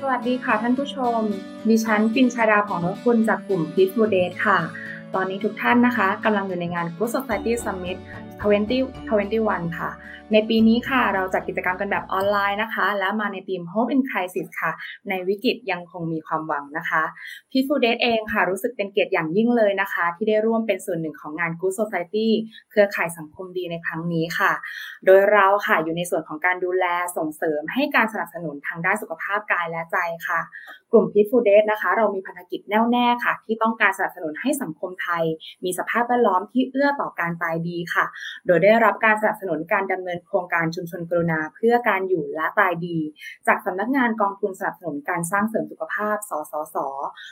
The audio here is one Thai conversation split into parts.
สวัสดีค่ะท่านผู้ชม ดิฉันปินชาดาของรคุณจากกลุ่มพิทโมเดสค่ะ ตอนนี้ทุกท่านนะคะกำลังอยู่ในงาน Good Society Summit 2021 ค่ะ ในปีนี้ค่ะ เราจัดกิจกรรมกันแบบออนไลน์นะคะ และมาในทีม Hope in Crisis ค่ะ ในวิกฤตยังคงมีความหวังนะคะ Peaceful Date เองค่ะ รู้สึกเป็นเกียรติอย่างยิ่งเลยนะคะ ที่ได้ร่วมเป็นส่วนหนึ่งของงาน Good Society เครือข่ายสังคมดีในครั้งนี้ค่ะ โดยเราค่ะอยู่ในส่วนของการดูแลส่งเสริมให้การสนับสนุนทางด้านสุขภาพกายและใจค่ะ กลุ่ม Peaceful Date นะคะ เรามีพันธกิจแน่วแน่ค่ะ ที่ต้องการสนับสนุนให้สังคมไทย มีสภาพแวดล้อมที่เอื้อต่อการตายดีค่ะโดยได้รับการสนับสนุนการดำเนินโครงการชุมชนกรุณา เพื่อการอยู่และตายดี จากสำนักงานกองทุนสนับสนุนการสร้างเสริมสุขภาพ สสส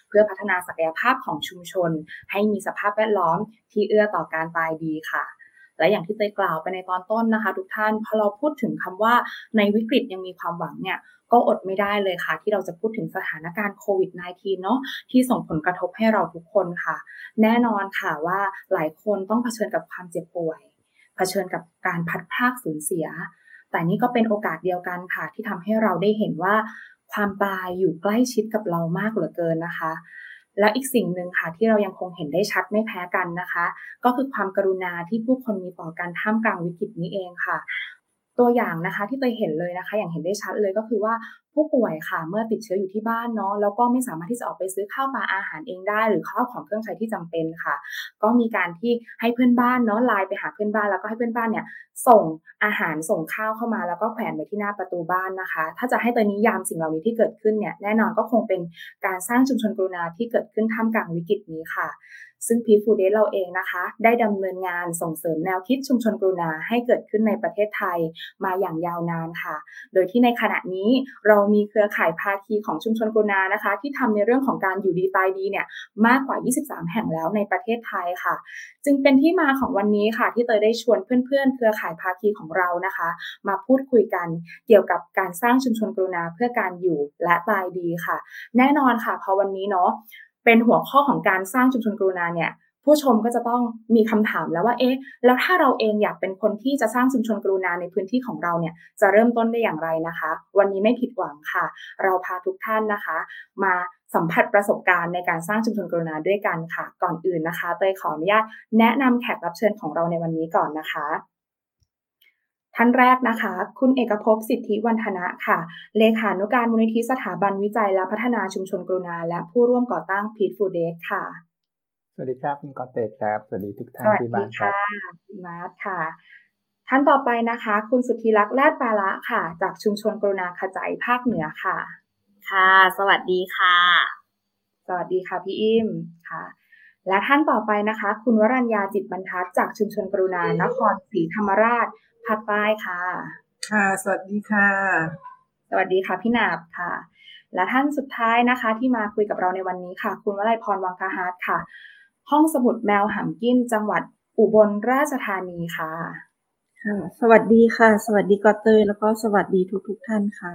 เพื่อพัฒนาศักยภาพของชุมชน ให้มีสภาพแวดล้อมที่เอื้อต่อการตายดีค่ะและอย่างที่เตยกล่าวไปในตอนต้นนะคะ ทุกท่านพอเราพูดถึงคำว่าในวิกฤตยังมีความหวังเนี่ยก็อดไม่ได้เลยค่ะ ที่เราจะพูดถึงสถานการณ์โควิด -19 เนาะที่ส่งผลกระทบให้เราทุกคนค่ะ แน่นอนค่ะว่าหลายคนต้องเผชิญกับความเจ็บป่วย เผชิญกับการพัดพากสูญเสีย แต่นี่ก็เป็นโอกาสเดียวกันค่ะ ที่ทำให้เราได้เห็นว่าความตายอยู่ใกล้ชิดกับเรามากเหลือเกินนะคะ แล้วอีกสิ่งหนึ่งค่ะที่เรายังคงเห็นได้ชัดไม่แพ้กันนะคะ ก็คือความกรุณาที่ผู้คนมีต่อกันท่ามกลางวิกฤตนี้เองค่ะ ตัวอย่างนะคะที่ไปเห็นเลยนะคะ อย่างเห็นได้ชัดเลยก็คือว่า ผู้ป่วยค่ะ เมื่อติดเชื้ออยู่ที่บ้านเนาะแล้วก็ไม่สามารถที่จะออกไปซื้อข้าวปลาอาหารเองได้ หรือข้าวของเครื่องใช้ที่จำเป็นค่ะ ก็มีการที่ให้เพื่อนบ้านเนาะไลน์ไปหาเพื่อนบ้านแล้วก็ให้เพื่อนบ้านเนี่ยส่งอาหารส่งข้าวเข้ามา แล้วก็แขวนไว้ที่หน้าประตูบ้านนะคะ ถ้าจะให้ตัวนิยามสิ่งเหล่านี้ที่เกิดขึ้นเนี่ยแน่นอนก็คงเป็นการสร้างชุมชนกรุณาที่เกิดขึ้นท่ามกลางวิกฤตนี้ค่ะ ซึ่งพีฟูเดสเราเองนะคะ ได้ดำเนินงานส่งเสริมแนวคิดชุมชนกรุณาให้เกิดขึ้นในประเทศไทยมาอย่างยาวนานค่ะ โดยที่ในขณะนี้เรามีเครือข่ายภาคีของชุมชนกรุณานะคะ ที่ทำในเรื่องของการอยู่ดีตายดีเนี่ยมากกว่า 23 แห่งแล้วในประเทศไทยค่ะ จึงเป็นที่มาของวันนี้ค่ะ ที่เตยได้ชวนเพื่อนๆ เครือข่ายภาคีของเรานะคะ มาพูดคุยกันเกี่ยวกับการสร้างชุมชนกรุณาเพื่อการอยู่และตายดีค่ะ แน่นอนค่ะพอวันนี้เนาะเป็นหัวข้อของการสร้างชุมชนกรุณาเนี่ย ผู้ชมก็จะต้องมีคำถามแล้วว่า เอ๊ะ แล้วถ้าเราเองอยากเป็นคนที่จะสร้างชุมชนกรุณาในพื้นที่ของเราเนี่ย จะเริ่มต้นได้อย่างไรนะคะ วันนี้ไม่ผิดหวังค่ะ เราพาทุกท่านนะคะ มาสัมผัสประสบการณ์ในการสร้างชุมชนกรุณาด้วยกันค่ะ ก่อนอื่นนะคะ เตยขออนุญาตแนะนำแขกรับเชิญของเราในวันนี้ก่อนนะคะท่านแรกนะคะ คุณเอกภพสิทธิวันธนะค่ะ เลขานุการมูลนิธิสถาบันวิจัยและพัฒนาชุมชนกรุณา และผู้ร่วมก่อตั้งพีทฟูเดสค่ะ สวัสดีครับคุณกอเตกครับ สวัสดีทุกท่านที่บ้านครับสวัสดีค่ะคุณมาร์ทค่ะ ท่านต่อไปนะคะ คุณสุธีรักษ์แลดปาละค่ะ จากชุมชนกรุณาขจายภาคเหนือค่ะ ค่ะ สวัสดีค่ะ สวัสดีค่ะพี่อิมค่ะ และท่านต่อไปนะคะ คุณวรัญญาจิตบรรทัดจากชุมชนกรุณานครศรีธรรมราชภาคใต้ค่ะ ค่ะ สวัสดีค่ะ สวัสดีค่ะพี่นาบค่ะ และท่านสุดท้ายนะคะ ที่มาคุยกับเราในวันนี้ค่ะ คุณวลัยพรวังคฮาร์ดค่ะ ห้องสมุดแมวหำกินจังหวัดอุบลราชธานีค่ะค่ะ สวัสดีค่ะ สวัสดีกอเตยแล้วก็สวัสดีทุกทุกท่านค่ะ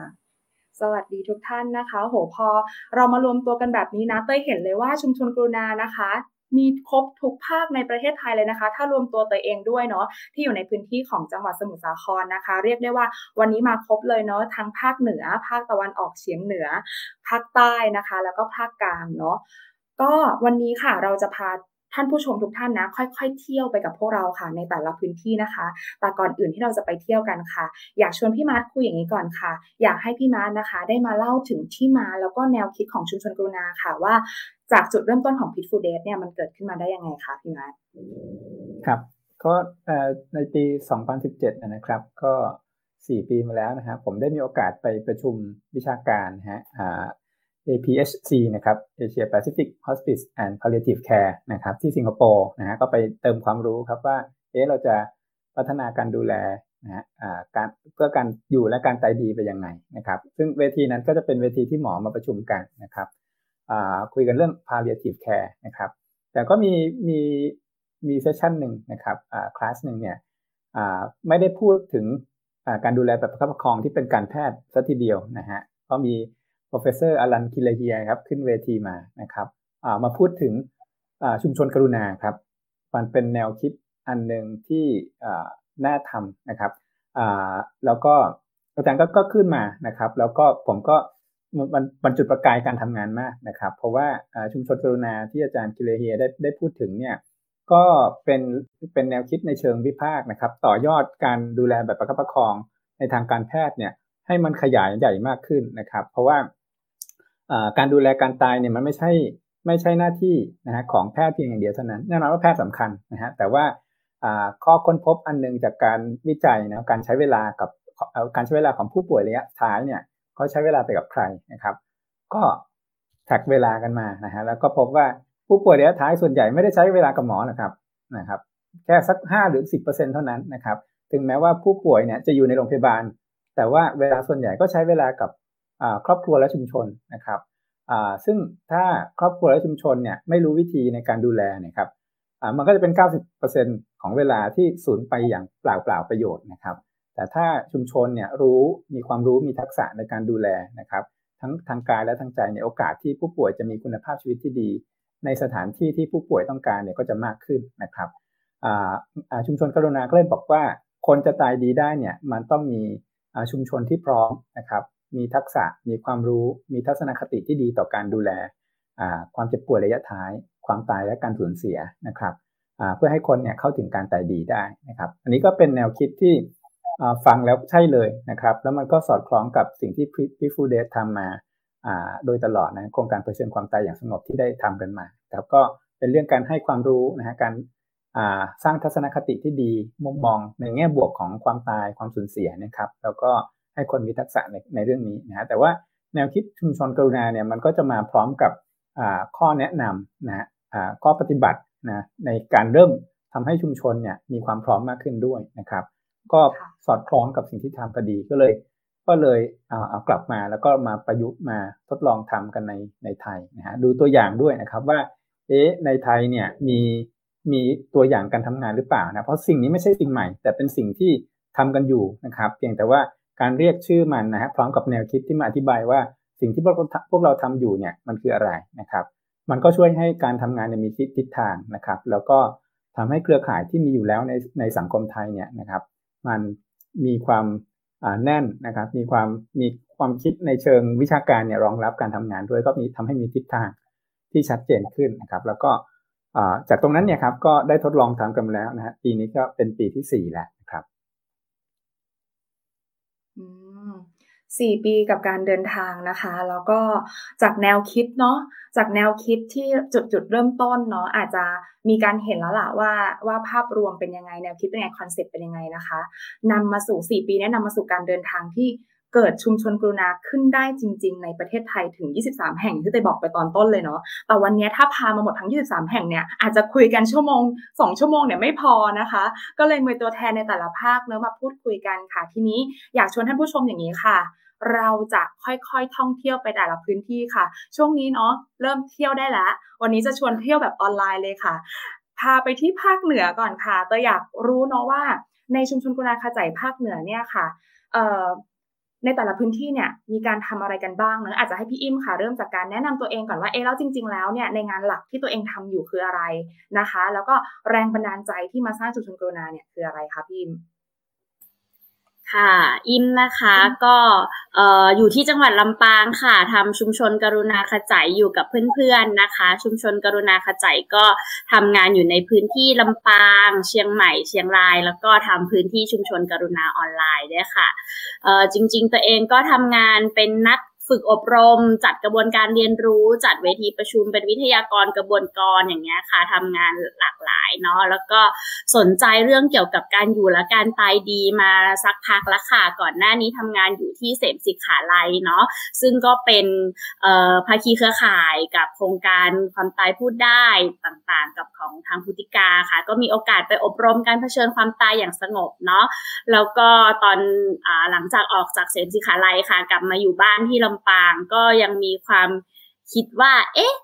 สวัสดีทุกท่านนะคะ โหพอเรามารวมตัวกันแบบนี้นะ เต้ยเห็นเลยว่าชุมชนกรุณานะคะมีครบทุกภาคในประเทศไทยเลยนะคะ ถ้ารวมตัวเตยเองด้วยเนาะที่อยู่ในพื้นที่ของจังหวัดสมุทรสาครนะคะ เรียกได้ว่าวันนี้มาครบเลยเนาะทั้งภาคเหนือ ภาคตะวันออกเฉียงเหนือ ภาคใต้นะคะ แล้วก็ภาคกลางเนาะ ก็วันนี้ค่ะเราจะพาท่านผู้ชมทุกท่านนะ ค่อยๆ เที่ยวไปกับพวกเราค่ะ ในแต่ละพื้นที่นะคะ แต่ก่อนอื่นที่เราจะไปเที่ยวกันค่ะ อยากชวนพี่มาร์ทคุยอย่างนี้ก่อนค่ะ อยากให้พี่มาร์ทนะคะ ได้มาเล่าถึงที่มาแล้วก็แนวคิดของชุมชนกรุณาค่ะว่า จากจุดเริ่มต้นของ Peaceful Death เนี่ยมันเกิดขึ้นมาได้ยังไงคะพี่มาร์ทครับก็ในปี 2017 นะครับก็ 4 ปีมาแล้วนะครับผมได้มีโอกาสไปประชุมวิชาการฮะ APHC นะครับ Asia Pacific Hospice and Palliative Care นะครับที่สิงคโปร์นะฮะก็ไปเติมความรู้ครับว่าเอ๊ะเราจะพัฒนาการดูแลนะฮะการเพื่อการอยู่และการตายดีไปยังไงนะครับซึ่งเวทีนั้นก็จะเป็นเวทีที่หมอมาประชุมกันนะครับคุยกันเรื่อง palliative care นะครับแต่ก็มีมีมีเซสชันหนึ่งนะครับคลาสหนึ่งเนี่ยไม่ได้พูดถึงการดูแลแบบประคับประคองที่เป็นการแพทย์สัทีเดียวนะฮะก็มี professor อลันคิเลเฮียครับขึ้นเวทีมานะครับมาพูดถึงชุมชนกรุณาครับมันเป็นแนวคิดอันหนึ่งที่น่าทำนะครับแล้วก็อาจารย์ก็ขึ้นมานะครับ แล้วก็ผมก็มันมันจุดประกายการทำงานมากนะครับ เพราะว่าชุมชนกรุณาที่อาจารย์กิเลเฮียได้ได้พูดถึงเนี่ยก็เป็นเป็นแนวคิดในเชิงวิพากษ์นะครับ ต่อยอดการดูแลแบบประคับประคองในทางการแพทย์เนี่ยให้มันขยายใหญ่มากขึ้นนะครับ เพราะว่า การดูแลการตายเนี่ยมันไม่ใช่ไม่ใช่หน้าที่นะฮะของแพทย์เพียงอย่างเดียวเท่านั้นแน่นอนว่าแพทย์สำคัญนะฮะแต่ว่าข้อค้นพบอันนึงจากการวิจัยนะการใช้เวลากับการใช้เวลาของผู้ป่วยระยะท้ายเนี่ยเขาใช้เวลาไปกับใครนะครับ ก็แท็กเวลากันมานะฮะแล้วก็พบว่าผู้ป่วยระยะท้ายส่วนใหญ่ไม่ได้ใช้เวลากับหมอนะครับนะครับแค่สักห้าหรือสิบเปอร์เซ็นเท่านั้นนะครับ ถึงแม้ว่าผู้ป่วยเนี่ยจะอยู่ในโรงพยาบาล แต่ว่าเวลาส่วนใหญ่ก็ใช้เวลากับ ครอบครัวและชุมชนนะครับซึ่งถ้าครอบครัวและชุมชนเนี่ยไม่รู้วิธีในการดูแลเนี่ยครับมันก็จะเป็น 90%ของเวลาที่สูญไปอย่างเปล่าเปล่าประโยชน์นะครับ แต่ถ้าชุมชนเนี่ยรู้มีความรู้มีทักษะในการดูแลนะครับ ทั้งทางกายและทางใจในโอกาสที่ผู้ป่วยจะมีคุณภาพชีวิตที่ดี ในสถานที่ที่ผู้ป่วยต้องการเนี่ยก็จะมากขึ้นนะครับชุมชนกรุณาก็เลยบอกว่า คนจะตายดีได้เนี่ยมันต้องมีชุมชนที่พร้อมนะครับ มีทักษะมีความรู้ มีทัศนคติที่ดีต่อการดูแลความเจ็บป่วยระยะท้าย ความตายและการสูญเสียนะครับเพื่อให้คนเนี่ยเข้าถึงการตายดีได้นะครับ อันนี้ก็เป็นแนวคิดที่ฟังแล้วใช่เลยนะครับ แล้วมันก็สอดคล้องกับสิ่งที่พี่ฟูเดสทำมาโดยตลอดนะโครงการเผชิญความตายอย่างสงบที่ได้ทำกันมาครับก็เป็นเรื่องการให้ความรู้นะฮะการสร้างทัศนคติที่ดีมุมมองในแง่บวกของความตายความสูญเสียนะครับ แล้วก็ ให้คนมีทักษะในในเรื่องนี้นะฮะแต่ว่าแนวคิดชุมชนกรุณาเนี่ยมันก็จะมาพร้อมกับข้อแนะนำนะข้อปฏิบัตินะในการเริ่มทำให้ชุมชนเนี่ยมีความพร้อมมากขึ้นด้วยนะครับ ก็สอดคล้องกับสิ่งที่ทำพอดีก็เลย ก็เลยเอาเอากลับมาแล้วก็มาประยุกต์มาทดลองทำกันในในไทยนะฮะดูตัวอย่างด้วยนะครับว่าเอ๊ะในไทยเนี่ยมีมีตัวอย่างการทำงานหรือเปล่านะเพราะสิ่งนี้ไม่ใช่สิ่งใหม่ แต่เป็นสิ่งที่ทำกันอยู่นะครับ เพียงแต่ว่า การเรียกชื่อมันนะฮะพร้อมกับแนวคิดที่มาอธิบายว่าสิ่งที่พวกพวกเราทำอยู่เนี่ยมันคืออะไรนะครับ มันก็ช่วยให้การทำงานมีทิศทางนะครับ แล้วก็ทำให้เครือข่ายที่มีอยู่แล้วในในสังคมไทยเนี่ยนะครับ มันมีความแน่นนะครับ มีความมีความคิดในเชิงวิชาการเนี่ยรองรับการทำงานด้วยก็มีทำให้มีทิศทางที่ชัดเจนขึ้นนะครับ แล้วก็จากตรงนั้นเนี่ยครับก็ได้ทดลองทำกันแล้วนะฮะปีนี้ก็เป็นปีที่สี่แล้ว สี่ปีกับการเดินทางนะคะ แล้วก็จากแนวคิดเนาะจากแนวคิดที่จุดจุดเริ่มต้นเนาะอาจจะมีการเห็นแล้วล่ะว่าว่าภาพรวมเป็นยังไงแนวคิดเป็นยังไง concept เป็นยังไงนะคะนำมาสู่ 4 ปีนี้นำมาสู่การเดินทางที่ เกิดชุมชนกรุณาขึ้นได้จริง ๆ ในประเทศไทยถึง 23 แห่งที่เตยบอกไปตอนต้นเลยเนาะ แต่วันนี้ถ้าพามาหมดทั้ง 23 แห่งเนี่ยอาจจะคุยกันชั่วโมง 2 ชั่วโมงเนี่ยไม่พอนะคะ ก็เลยมีตัวแทนในแต่ละภาคเนาะมาพูดคุยกันค่ะ ทีนี้อยากชวนท่านผู้ชมอย่างนี้ค่ะเราจะค่อยๆท่องเที่ยวไปแต่ละพื้นที่ค่ะ ช่วงนี้เนาะเริ่มเที่ยวได้แล้ววันนี้จะชวนเที่ยวแบบออนไลน์เลยค่ะ พาไปที่ภาคเหนือก่อนค่ะเตยอยากรู้เนาะว่า ในชุมชนกุณาคาใจภาคเหนือเนี่ยค่ะ ในแต่ละพื้นที่เนี่ยมีการทำอะไรกันบ้างเนอะอาจจะให้พี่อิ่มค่ะ เริ่มจากการแนะนำตัวเองก่อนว่าเออแล้วจริง ๆ แล้วเนี่ยในงานหลักที่ตัวเองทำอยู่คืออะไรนะคะ แล้วก็แรงบันดาลใจที่มาสร้างชุดชนกรุณาเนี่ยคืออะไรคะพี่อิม ค่ะอิมนะคะก็อยู่ที่จังหวัดลำปางค่ะทำชุมชนกรุณาขจายอยู่กับเพื่อนๆนะคะ ชุมชนกรุณาขจายก็ทำงานอยู่ในพื้นที่ลำปาง เชียงใหม่ เชียงราย แล้วก็ทำพื้นที่ชุมชนกรุณาออนไลน์ด้วยค่ะจริง ๆ ตัวเองก็ทำงานเป็นนัก ฝึกอบรม จัดกระบวนการเรียนรู้ จัดเวทีประชุม เป็นวิทยากรกระบวนกรอย่างเงี้ยค่ะทำงานหลากหลายเนาะแล้วก็สนใจเรื่องเกี่ยวกับการอยู่และการตายดีมาสักพักล้วค่ะก่อนหน้านี้ทำงานอยู่ที่เสมสิขาลัยเนาะซึ่งก็เป็นภาคีเครือข่ายกับโครงการความตายพูดได้ต่างๆ กับของทางพุติกาค่ะ ก็มีโอกาสไปอบรมการเผชิญความตายอย่างสงบเนาะแล้วก็ตอนอหลังจากออกจากเสมสิขาลัยค่ะ กลับมาอยู่บ้านที่ลำปางก็ยังมีความคิดว่า เอ๊ะ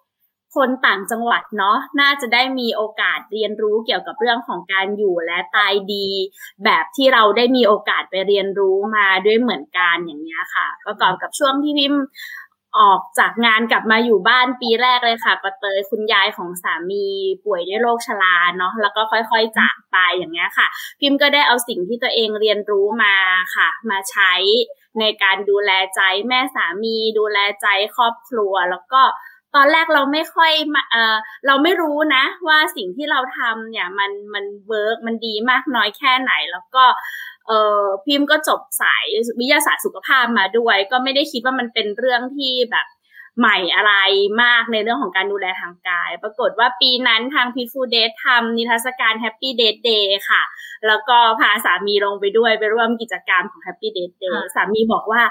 คนต่างจังหวัดเนาะน่าจะได้มีโอกาสเรียนรู้เกี่ยวกับเรื่องของการอยู่และตายดี แบบที่เราได้มีโอกาสไปเรียนรู้มาด้วยเหมือนกันอย่างนี้ค่ะ ประกอบกับช่วงที่พิม ออกจากงานกลับมาอยู่บ้านปีแรกเลยค่ะก็เตยคุณยายของสามีป่วยด้วยโรคชราเนาะแล้วก็ค่อยๆจากไปอย่างเงี้ยค่ะ พิมพ์ก็ได้เอาสิ่งที่ตัวเองเรียนรู้มาค่ะ มาใช้ในการดูแลใจแม่สามี ดูแลใจครอบครัว แล้วก็ตอนแรกเราไม่ค่อยเออเราไม่รู้นะ ว่าสิ่งที่เราทำเนี่ยมันมัน work มันดีมากน้อยแค่ไหนแล้วก็ เออพิมพ์ก็จบสายวิทยาศาสตร์สุขภาพมาด้วย ก็ไม่ได้คิดว่ามันเป็นเรื่องที่แบบใหม่อะไรมากในเรื่องของการดูแลทางกาย ปรากฏว่าปีนั้นทาง Peaceful Death ทำนิทรรศการ Happy Death Day ค่ะ แล้วก็พาสามีลงไปด้วย ไปร่วมกิจกรรมของ Happy Date Day สามีบอกว่า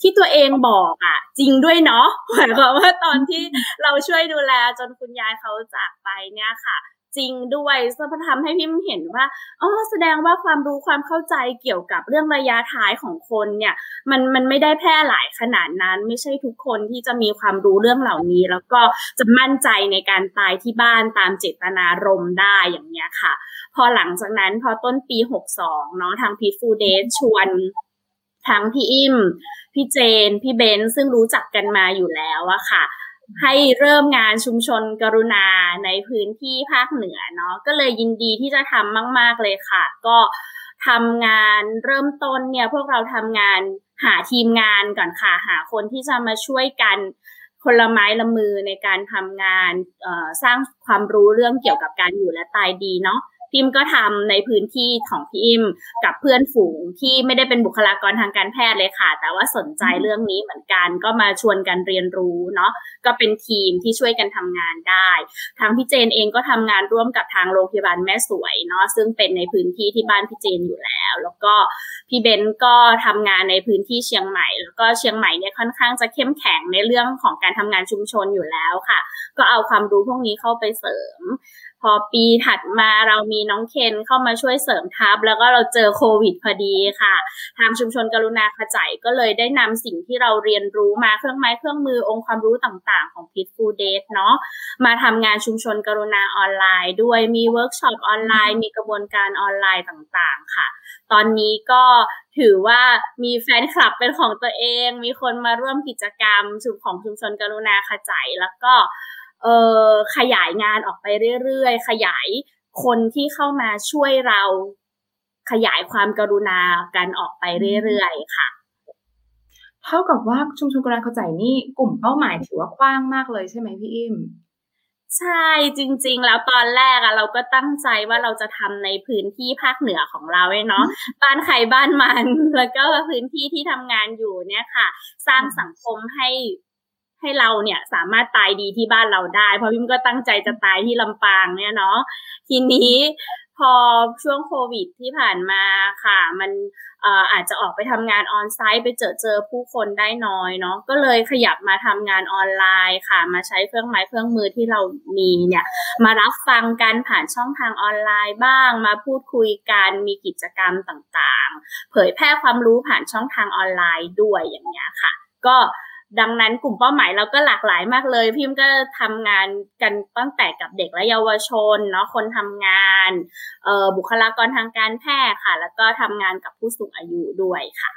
ที่ตัวเองบอกอะ จริงด้วยเนาะหมายความว่าตอนที่เราช่วยดูแลจนคุณยายเขาจากไปเนี่ยค่ะ จริงด้วยจะทำให้พิมเห็นว่าอ๋อแสดงว่าความรู้ความเข้าใจเกี่ยวกับเรื่องระยะท้ายของคนเนี่ยมันมันไม่ได้แพร่หลายขนาดนั้น ไม่ใช่ทุกคนที่จะมีความรู้เรื่องเหล่านี้ แล้วก็จะมั่นใจในการตายที่บ้านตามเจตนารมณ์ได้อย่างเนี้ยค่ะ พอหลังจากนั้นพอต้นปี 62เนาะทางพีฟูเดชชวนทั้งพี่อิมพี่เจน พี่เบนซึ่งรู้จักกันมาอยู่แล้วอะค่ะ ให้เริ่มงานชุมชนกรุณาในพื้นที่ภาคเหนือเนาะก็เลยยินดีที่จะทำมาก ๆ เลยค่ะ ก็ทำงานเริ่มต้นเนี่ยพวกเราทำงานหาทีมงานก่อนค่ะ หาคนที่จะมาช่วยกันคนละไม้ละมือในการทำงานสร้างความรู้เรื่องเกี่ยวกับการอยู่และตายดีเนาะ พิมก็ทำในพื้นที่ของพิมกับเพื่อนฝูงที่ไม่ได้เป็นบุคลากรทางการแพทย์เลยค่ะ แต่ว่าสนใจเรื่องนี้เหมือนกันก็มาชวนกันเรียนรู้เนาะก็เป็นทีมที่ช่วยกันทำงานได้ทางพี่เจนเองก็ทำงานร่วมกับทางโรงพยาบาลแม่สวยเนาะซึ่งเป็นในพื้นที่ที่บ้านพี่เจนอยู่แล้ว แล้วก็พี่เบนก็ทำงานในพื้นที่เชียงใหม่ แล้วก็เชียงใหม่เนี่ยค่อนข้างจะเข้มแข็งในเรื่องของการทำงานชุมชนอยู่แล้วค่ะ ก็เอาความรู้พวกนี้เข้าไปเสริม พอปีถัดมาเรามีน้องเคนเข้ามาช่วยเสริมทัพ แล้วก็เราเจอโควิดพอดีค่ะ ทางชุมชนกรุณาขจายก็เลยได้นำสิ่งที่เราเรียนรู้มาเครื่องไม้เครื่องมือองค์ความรู้ต่างๆ ของ Peaceful Death เนาะมาทำงานชุมชนกรุณาออนไลน์ ด้วยมีเวิร์กช็อปออนไลน์ มีกระบวนการออนไลน์ต่างๆ ค่ะ ตอนนี้ก็ถือว่ามีแฟนคลับเป็นของตัวเอง มีคนมาร่วมกิจกรรมชุมของชุมชนกรุณาขจายแล้วก็ ขยายงานออกไปเรื่อยๆ ขยายคนที่เข้ามาช่วยเราขยายความกรุณากันออกไปเรื่อยๆ ค่ะ เท่ากับว่าชุมชนกรุณาเข้าใจนี่กลุ่มเป้าหมายถือว่ากว้างมากเลยใช่ไหมพี่อิมใช่จริง ๆ แล้วตอนแรกอะเราก็ตั้งใจว่าเราจะทำในพื้นที่ภาคเหนือของเราเนาะบ้านใครบ้านมัน แล้วก็พื้นที่ที่ทำงานอยู่เนี่ยค่ะ สร้างสังคมให้ ให้เราเนี่ยสามารถตายดีที่บ้านเราได้ เพราะพิมก็ตั้งใจจะตายที่ลำปางเนี่ยเนาะทีนี้พอช่วงโควิดที่ผ่านมาค่ะ มันอาจจะออกไปทำงานออนไซต์ไปเจอเจอผู้คนได้น้อยเนาะก็เลยขยับมาทำงานออนไลน์ค่ะ มาใช้เครื่องไม้เครื่องมือที่เรามีเนี่ย มารับฟังกันผ่านช่องทางออนไลน์บ้าง มาพูดคุยกันมีกิจกรรมต่างๆ เผยแพร่ความรู้ผ่านช่องทางออนไลน์ด้วยอย่างเงี้ยค่ะ ก็ ดังนั้นกลุ่มเป้าหมายเราก็หลากหลายมากเลย พิมก็ทำงานกันตั้งแต่กับเด็กและเยาวชนเนาะคนทำงานบุคลากรทางการแพทย์ค่ะ แล้วก็ทำงานกับผู้สูงอายุด้วยค่ะ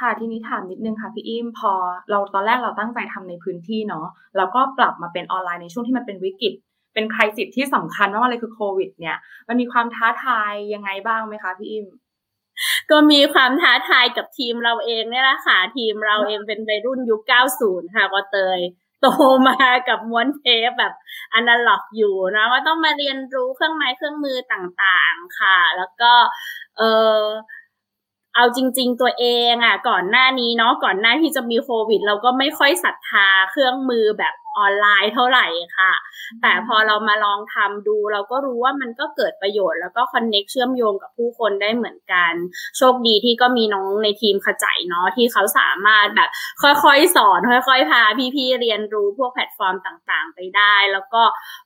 ค่ะทีนี้ถามนิดนึงค่ะพี่อิมพอเราตอนแรกเราตั้งใจทำในพื้นที่เนาะแล้วก็ปรับมาเป็นออนไลน์ในช่วงที่มันเป็นวิกฤตเป็นใครสิทธิ์ที่สำคัญว่าอะไรคือโควิด เนี่ย มันมีความท้าทายยังไงบ้างไหมคะพี่อิม ก็มีความท้าทายกับทีมเราเองเนี่ยแหละค่ะ ทีมเราเองเป็นวัยรุ่นยุค 90 ค่ะก็เตยโตมากับม้วนเทปแบบอนาล็อกอยู่นะว่าต้องมาเรียนรู้เครื่องไม้เครื่องมือต่างๆค่ะ แล้วก็เออ เอาจริง ๆ ตัวเองอะก่อนหน้านี้เนาะก่อนหน้าที่จะมีโควิด เราก็ไม่ค่อยศรัทธาเครื่องมือแบบออนไลน์เท่าไหร่ค่ะ แต่พอเรามาลองทำดู เราก็รู้ว่ามันก็เกิดประโยชน์แล้วก็คอนเน็กเชื่อมโยงกับผู้คนได้เหมือนกัน โชคดีที่ก็มีน้องในทีมขจายเนาะที่เขาสามารถแบบ ค่อยๆสอน ค่อยๆพาพี่ๆเรียนรู้พวกแพลตฟอร์มต่างๆ ไปได้ แล้วก็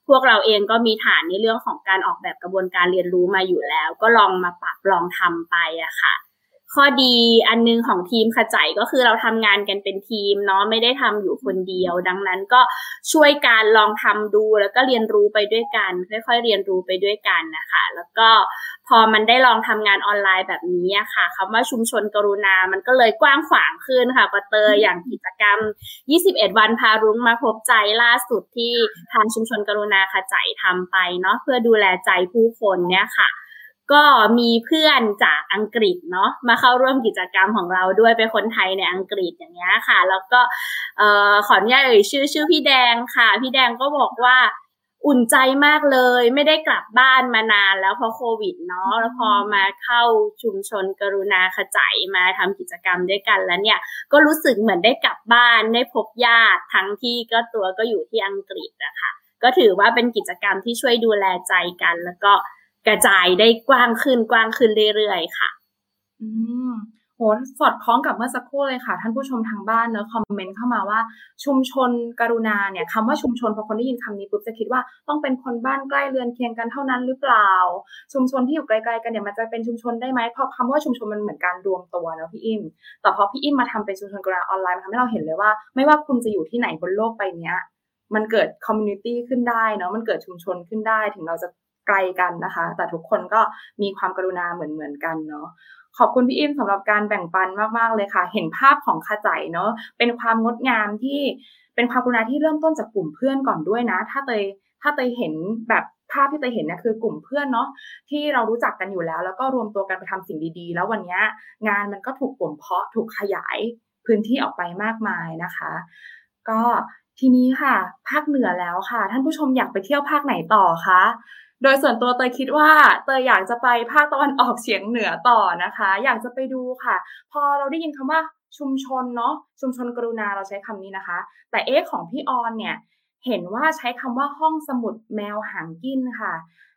พวกเราเองก็มีฐานในเรื่องของการออกแบบกระบวนการเรียนรู้มาอยู่แล้ว ก็ลองมาปรับลองทำไปอะค่ะ ข้อดีอันนึงของทีมขจายก็คือเราทำงานกันเป็นทีมเนาะไม่ได้ทำอยู่คนเดียว ดังนั้นก็ช่วยการลองทำดูแล้วก็เรียนรู้ไปด้วยกัน ค่อยๆเรียนรู้ไปด้วยกันนะคะ แล้วก็พอมันได้ลองทำงานออนไลน์แบบนี้ค่ะคำว่าชุมชนกรุณา มันก็เลยกว้างขวางขึ้นค่ะปะเตอร์อย่างกิจกรรม 21 วันพารุ้งมาพบใจล่าสุดที่ทางชุมชนกรุณาขจายทำไปเนาะเพื่อดูแลใจผู้คนเนี่ยค่ะ ก็มีเพื่อนจากอังกฤษเนาะมาเข้าร่วมกิจกรรมของเราด้วยเป็นคนไทยในอังกฤษอย่างเงี้ยค่ะ แล้วก็เอ่อขออนุญาตเอ่ยชื่อชื่อพี่แดงค่ะ พี่แดงก็บอกว่าอุ่นใจมากเลย ไม่ได้กลับบ้านมานานแล้วเพราะโควิดเนาะแล้วพอมาเข้าชุมชนกรุณาขจายมาทำกิจกรรมด้วยกันแล้วเนี่ย ก็รู้สึกเหมือนได้กลับบ้านได้พบญาติทั้งที่ก็ตัวก็อยู่ที่อังกฤษนะคะก็ถือว่าเป็นกิจกรรมที่ช่วยดูแลใจกัน แล้วก็ กระจายได้กว้างขึ้นกว้างขึ้นเรื่อยๆค่ะ อืมโหสอดคล้องกับเมื่อสักครู่เลยค่ะ ท่านผู้ชมทางบ้านเนอะ comment เข้ามาว่า ชุมชนกรุณาเนี่ยคำว่าชุมชนพอคนได้ยินคำนี้ปุ๊บจะคิดว่าต้องเป็นคนบ้านใกล้เรือนเคียงกันเท่านั้นหรือเปล่า ชุมชนที่อยู่ไกลๆกันเนี่ยมันจะเป็นชุมชนได้ไหมเพราะคำว่าชุมชนมันเหมือนการรวมตัวเนอะพี่อิมแต่พอพี่อิมมาทำเป็นชุมชนกรุณาออนไลน์มันทำให้เราเห็นเลยว่า ไม่ว่าคุณจะอยู่ที่ไหนบนโลกใบนี้มันเกิด community ขึ้นได้เนาะมันเกิดชุมชนขึ้นได้ถึงเราจะ ไกลกันนะคะ แต่ทุกคนก็มีความกรุณาเหมือนเหมือนกันเนาะขอบคุณพี่อิมสำหรับการแบ่งปันมากๆเลยค่ะ เห็นภาพของขจายเนาะเป็นความงดงามที่เป็นความกรุณาที่เริ่มต้นจากกลุ่มเพื่อนก่อนด้วยนะ ถ้าเตยถ้าเตยเห็นแบบภาพที่เตยเห็นนี่ยคือกลุ่มเพื่อนเนาะที่เรารู้จักกันอยู่แล้ว แล้วก็รวมตัวกันไปทำสิ่งดีๆ แล้ววันนี้งานมันก็ถูกบ่มเพาะถูกขยายพื้นที่ออกไปมากมายนะคะ ก็ทีนี้ค่ะ ภาคเหนือแล้วค่ะ ท่านผู้ชมอยากไปเที่ยวภาคไหนต่อคะ โดยส่วนตัวเตยคิดว่าเตยอยากจะไปภาคตะวันออกเฉียงเหนือต่อนะคะ อยากจะไปดูค่ะ พอเราได้ยินคำว่าชุมชนเนาะชุมชนกรุณาเราใช้คำนี้นะคะ แต่เอ๊ของพี่ออนเนี่ยเห็นว่าใช้คำว่าห้องสมุดแมวหางกินค่ะ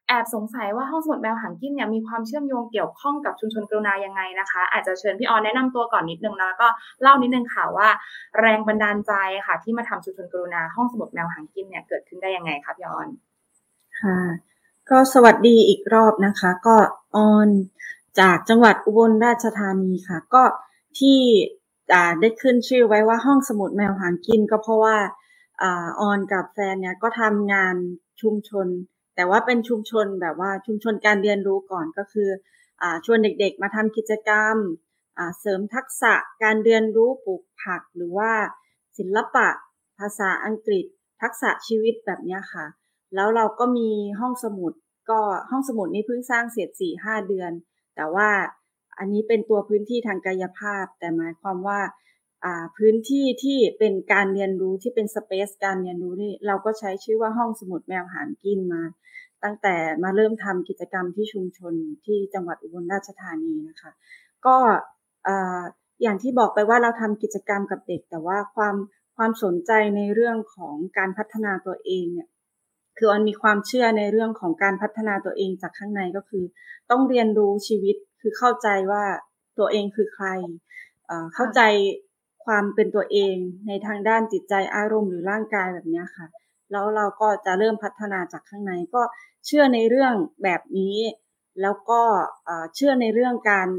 แอบสงสัยว่าห้องสมุดแมวหางกินเนี่ยมีความเชื่อมโยงเกี่ยวข้องกับชุมชนกรุณายังไงนะคะ อาจจะเชิญพี่ออนแนะนำตัวก่อนนิดนึงแล้วก็เล่านิดนึงค่ะว่า แรงบันดาลใจค่ะ ที่มาทำชุมชนกรุณาห้องสมุดแมวหางกินเนี่ยเกิดขึ้นได้ยังไงคะพี่ออนค่ะ ก็สวัสดีอีกรอบนะคะ ก็ออนจากจังหวัดอุบลราชธานีค่ะ ก็ที่ได้ขึ้นชื่อไว้ว่าห้องสมุดแมวหางกินก็เพราะว่าออนกับแฟนเนี่ยก็ทำงานชุมชน แต่ว่าเป็นชุมชนแบบว่าชุมชนการเรียนรู้ก่อนก็คืออชวนเด็กๆมาทำกิจกรรมเสริมทักษะการเรียนรู้ปลูกผักหรือว่าศิลปะภาษาอังกฤษ ทักษะชีวิตแบบนี้ค่ะ แล้วเราก็มีห้องสมุด ก็ห้องสมุดนี้เพิ่งสร้างเสร็จสี่ห้าเดือน แต่ว่าอันนี้เป็นตัวพื้นที่ทางกายภาพ แต่หมายความว่าพื้นที่ที่เป็นการเรียนรู้ที่เป็นสเปซการเรียนรู้นี่เราก็ใช้ชื่อว่าห้องสมุดแมวหางกินมา ตั้งแต่มาเริ่มทำกิจกรรมที่ชุมชนที่จังหวัดอุบลราชธานีนะคะ ก็อย่างที่บอกไปว่าเราทำกิจกรรมกับเด็ก แต่ว่าความความสนใจในเรื่องของการพัฒนาตัวเองเนี่ย คือออนมีความเชื่อในเรื่องของการพัฒนาตัวเองจากข้างในก็คือ ต้องเรียนรู้ชีวิตคือเข้าใจว่าตัวเองคือใคร เข้าใจความเป็นตัวเองในทางด้านจิตใจอารมณ์หรือร่างกายแบบนี้ค่ะ แล้วเราก็จะเริ่มพัฒนาจากข้างในก็เชื่อในเรื่องแบบนี้ แล้วก็เชื่อในเรื่องการ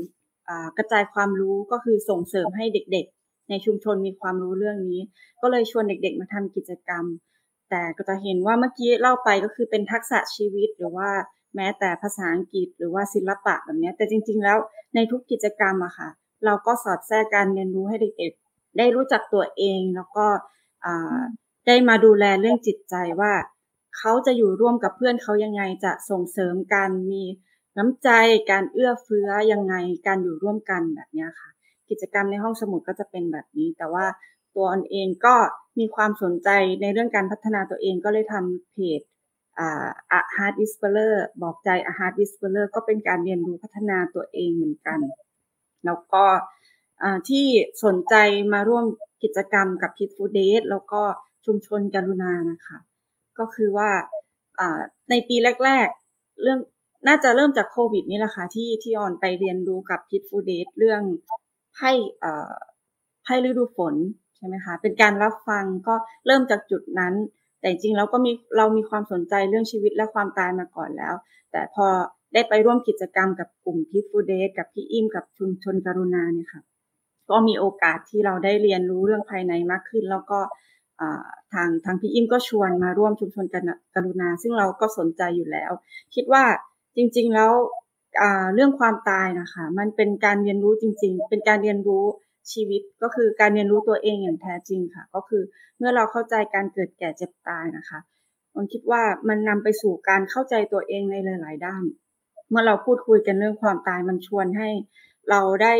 กระจายความรู้ก็คือส่งเสริมให้เด็กๆ ในชุมชนมีความรู้เรื่องนี้ ก็เลยชวนเด็กๆมาทำกิจกรรม แต่ก็จะเห็นว่าเมื่อกี้เล่าไปก็คือเป็นทักษะชีวิตหรือว่าแม้แต่ภาษาอังกฤษหรือว่าศิลปะแบบนี้แต่จริง ๆ แล้วในทุกกิจกรรมอะค่ะ เราก็สอดแทรกการเรียนรู้ให้เด็กๆได้รู้จักตัวเองแล้วก็ได้มาดูแลเรื่องจิตใจว่า เขาจะอยู่ร่วมกับเพื่อนเขายังไงจะส่งเสริมการมีน้ำใจการเอื้อเฟื้อยังไงการอยู่ร่วมกันแบบนี้ค่ะ กิจกรรมในห้องสมุดก็จะเป็นแบบนี้ แต่ว่า ตัวอนเองก็มีความสนใจในเรื่องการพัฒนาตัวเองก็เลยทำเพจอ่า A Heart Whisperer บอกใจ A Heart Whisperer ก็เป็นการเรียนรู้พัฒนาตัวเองเหมือนกัน แล้วก็ที่สนใจมาร่วมกิจกรรมกับ Kid Food Day แล้วก็ชุมชนกรุณานะคะ ก็คือว่าในปีแรก ๆ เรื่องน่าจะเริ่มจากโควิดนี่แหละค่ะที่ที่ออนไปเรียนรู้กับ Kid Food Day เรื่องให้ให้ฤดูฝน ช่ไหมคะ เป็นการรับฟังก็เริ่มจากจุดนั้น แต่จริงๆเราก็มีเรามีความสนใจเรื่องชีวิตและความตายมาก่อนแล้ว แต่พอได้ไปร่วมกิจกรรมกับกลุ่มพิฟูเดสกับพี่อิมกับชุมชนกรุณาเนี่ยค่ะ ก็มีโอกาสที่เราได้เรียนรู้เรื่องภายในมากขึ้น แล้วก็ทางทางพี่อิมก็ชวนมาร่วมชุมชนกรุณา ซึ่งเราก็สนใจอยู่แล้ว คิดว่าจริง ๆแล้วเรื่องความตายนะคะ มันเป็นการเรียนรู้จริง ๆ เป็นการเรียนรู้ ชีวิตก็คือการเรียนรู้ตัวเองอย่างแท้จริงค่ะ ก็คือเมื่อเราเข้าใจการเกิดแก่เจ็บตายนะคะผมคิดว่ามันนำไปสู่การเข้าใจตัวเองในหลาย ๆ ด้าน เมื่อเราพูดคุยกันเรื่องความตายมันชวนให้เราได้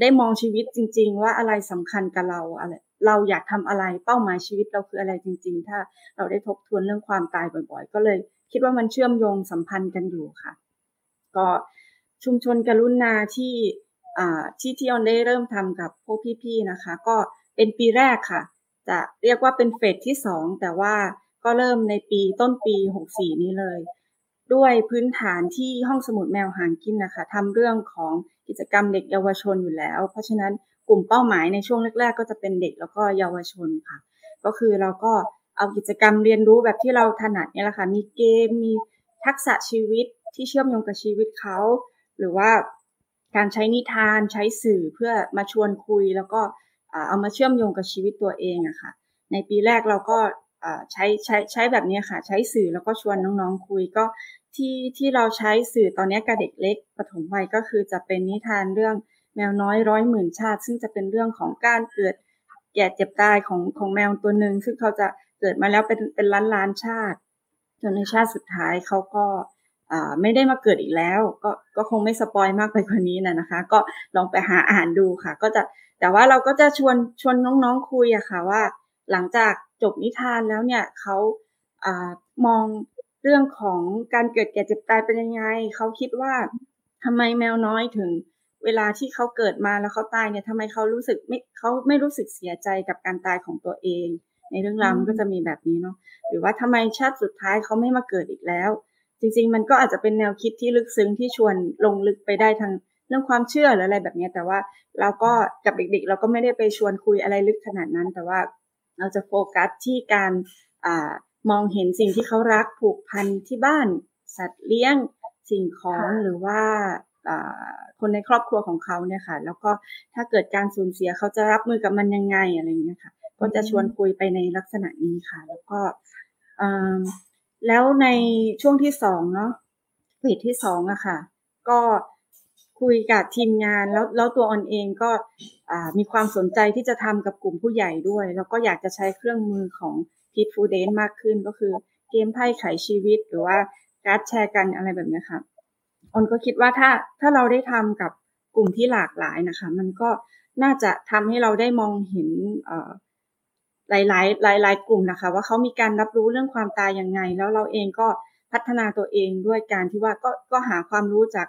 ได้มองชีวิตจริง ๆ ว่าอะไรสำคัญกับเราอะไรเราอยากทำอะไรเป้าหมายชีวิตเราคืออะไรจริง ๆ ถ้าเราได้ทบทวนเรื่องความตายบ่อย ๆ ก็เลย คิดว่ามันเชื่อมโยงสัมพันธ์กันอยู่ค่ะ ก็ชุมชนกรุณาที่ ที่ที่ออนได้เริ่มทำกับพวกพี่ๆนะคะ ก็เป็นปีแรกค่ะ จะเรียกว่าเป็นเฟสที่สองแต่ว่าก็เริ่มในปีต้นปี 64 นี้เลย ด้วยพื้นฐานที่ห้องสมุดแมวหางกินนะคะทำเรื่องของกิจกรรมเด็กเยาวชนอยู่แล้ว เพราะฉะนั้นกลุ่มเป้าหมายในช่วงแรก ๆ ก็จะเป็นเด็กแล้วก็เยาวชนค่ะ ก็คือเราก็เอากิจกรรมเรียนรู้แบบที่เราถนัดเนี่ยแหละค่ะมีเกมมีทักษะชีวิตที่เชื่อมโยงกับชีวิตเขา หรือว่า การใช้นิทานใช้สื่อเพื่อมาชวนคุยแล้วก็เอามาเชื่อมโยงกับชีวิตตัวเองอะค่ะ ในปีแรกเราก็ใช้ใช้ใช้แบบนี้ค่ะ ใช้สื่อแล้วก็ชวนน้องๆคุยก็ที่ที่เราใช้สื่อตอนนี้กับเด็กเล็กปฐมวัยก็คือจะเป็นนิทานเรื่องแมวน้อยร้อยหมื่นชาติ ซึ่งจะเป็นเรื่องของการเกิดแก่เจ็บตายของของแมวตัวหนึ่งซึ่งเขาจะเกิดมาแล้วเป็นเป็นล้านล้านชาติ จนในชาติสุดท้ายเขาก็ ไม่ได้มาเกิดอีกแล้ว ก็ก็คงไม่สปอยมากไปกว่านี้นะนะคะ ก็ลองไปหาอ่านดูค่ะ ก็จะแต่ว่าเราก็จะชวนชวนน้องๆคุยอะค่ะว่า หลังจากจบนิทานแล้วเนี่ยเขาอ่ามองเรื่องของการเกิดแก่เจ็บตายเป็นยังไงเขาคิดว่าทำไมแมวน้อยถึงเวลาที่เขาเกิดมาแล้วเขาตายเนี่ยทำไมเขารู้สึกไม่เขาไม่รู้สึกเสียใจกับการตายของตัวเอง ในเรื่องราวมันก็จะมีแบบนี้เนาะหรือว่าทำไมชาติสุดท้ายเขาไม่มาเกิดอีกแล้ว จริง ๆ มันก็อาจจะเป็นแนวคิดที่ลึกซึ้งที่ชวนลงลึกไปได้ทางเรื่องความเชื่อหรืออะไรแบบนี้แต่ว่าเราก็กับเด็ก ๆ เราก็ไม่ได้ไปชวนคุยอะไรลึกขนาดนั้น แต่ว่าเราจะโฟกัสที่การอมองเห็นสิ่งที่เขารักผูกพันที่บ้านสัตว์เลี้ยงสิ่งของหรือว่าคนในครอบครัวของเขาเนี่ยค่ะ แล้วก็ถ้าเกิดการสูญเสียเขาจะรับมือกับมันยังไงอะไรเงี้ยค่ะ ก็จะชวนคุยไปในลักษณะนี้ค่ะ แล้วก็ แล้วในช่วงที่สองเนาะเฟสที่สองอะค่ะ ก็คุยกับทีมงานแล้วแล้วตัวออนเองก็มีความสนใจที่จะทำกับกลุ่มผู้ใหญ่ด้วย แล้วก็อยากจะใช้เครื่องมือของพีทฟูเดนมากขึ้นก็คือเกมไพ่ไขชีวิต หรือว่าการ์ดแชร์กันอะไรแบบนี้ค่ะออนก็คิดว่าถ้าถ้าเราได้ทำกับกลุ่มที่หลากหลายนะคะ มันก็น่าจะทำให้เราได้มองเห็น หลายหลายหลายหลายกลุ่มนะคะ ว่าเขามีการรับรู้เรื่องความตายยังไง แล้วเราเองก็พัฒนาตัวเองด้วยการที่ว่าก็ก็หาความรู้จาก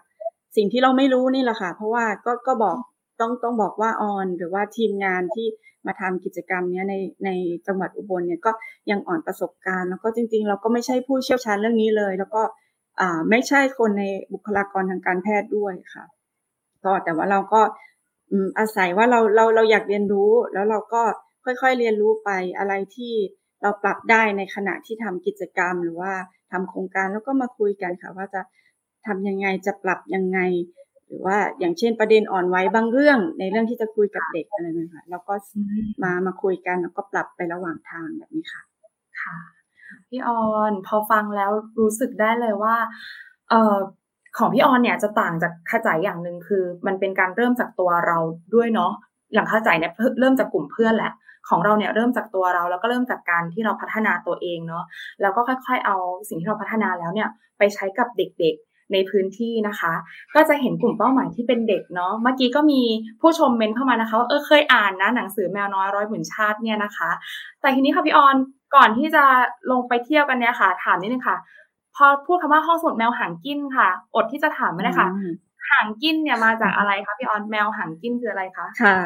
สิ่งที่เราไม่รู้นี่แหละค่ะ เพราะว่าก็ก็บอกต้องต้องบอกว่าออนหรือว่าทีมงานที่มาทำกิจกรรมนี้ในในจังหวัดอุบลเนี่ยก็ยังอ่อนประสบการณ์ แล้วก็จริง ๆ เราก็ไม่ใช่ผู้เชี่ยวชาญเรื่องนี้เลย แล้วก็อ่าไม่ใช่คนในบุคลากรทางการแพทย์ด้วยค่ะก็แต่ว่าเราก็อาศัยว่าเราเราเราอยากเรียนรู้แล้วเราก็ ค่อยๆเรียนรู้ไปอะไรที่เราปรับได้ในขณะที่ทำกิจกรรมหรือว่าทำโครงการแล้วก็มาคุยกันค่ะว่าจะทำยังไงจะปรับยังไง หรือว่าอย่างเช่นประเด็นอ่อนไหวบางเรื่อง ในเรื่องที่จะคุยกับเด็กอะไรนะคะแล้วก็มามาคุยกันแล้วก็ปรับไประหว่างทางแบบนี้ค่ะค่ะพี่ออนพอฟังแล้วรู้สึกได้เลยว่าเอ่อของพี่ออนเนี่ยจะต่างจากขจายอย่างหนึ่งคือ มันเป็นการเริ่มจากตัวเราด้วยเนาะอย่างเข้าใจเนี่ยเริ่มจากกลุ่มเพื่อนแหละ ของเราเนี่ยเริ่มจากตัวเรา แล้วก็เริ่มจากการที่เราพัฒนาตัวเองเนาะแล้วก็ค่อยๆ เอาสิ่งที่เราพัฒนาแล้วเนี่ยไปใช้กับเด็กๆในพื้นที่นะคะ ก็จะเห็นกลุ่มเป้าหมายที่เป็นเด็กเนาะเมื่อกี้ก็มีผู้ชมเมนเข้ามานะคะว่าเออเคยอ่านนะหนังสือแมวน้อยร้อยหมื่นชาติเนี่ยนะคะ แต่ทีนี้ค่ะพี่ออนก่อนที่จะลงไปเที่ยวกันเนี่ยค่ะ ถามนิดนึงค่ะ พอพูดคำว่าห้องสมุดแมวหางกิ้นค่ะ อดที่จะถามไม่ได้ค่ะหางกิ้นเนี่ยมาจากอะไรคะพี่ออนแมวหางกิ้นคืออะไรคะค่ะ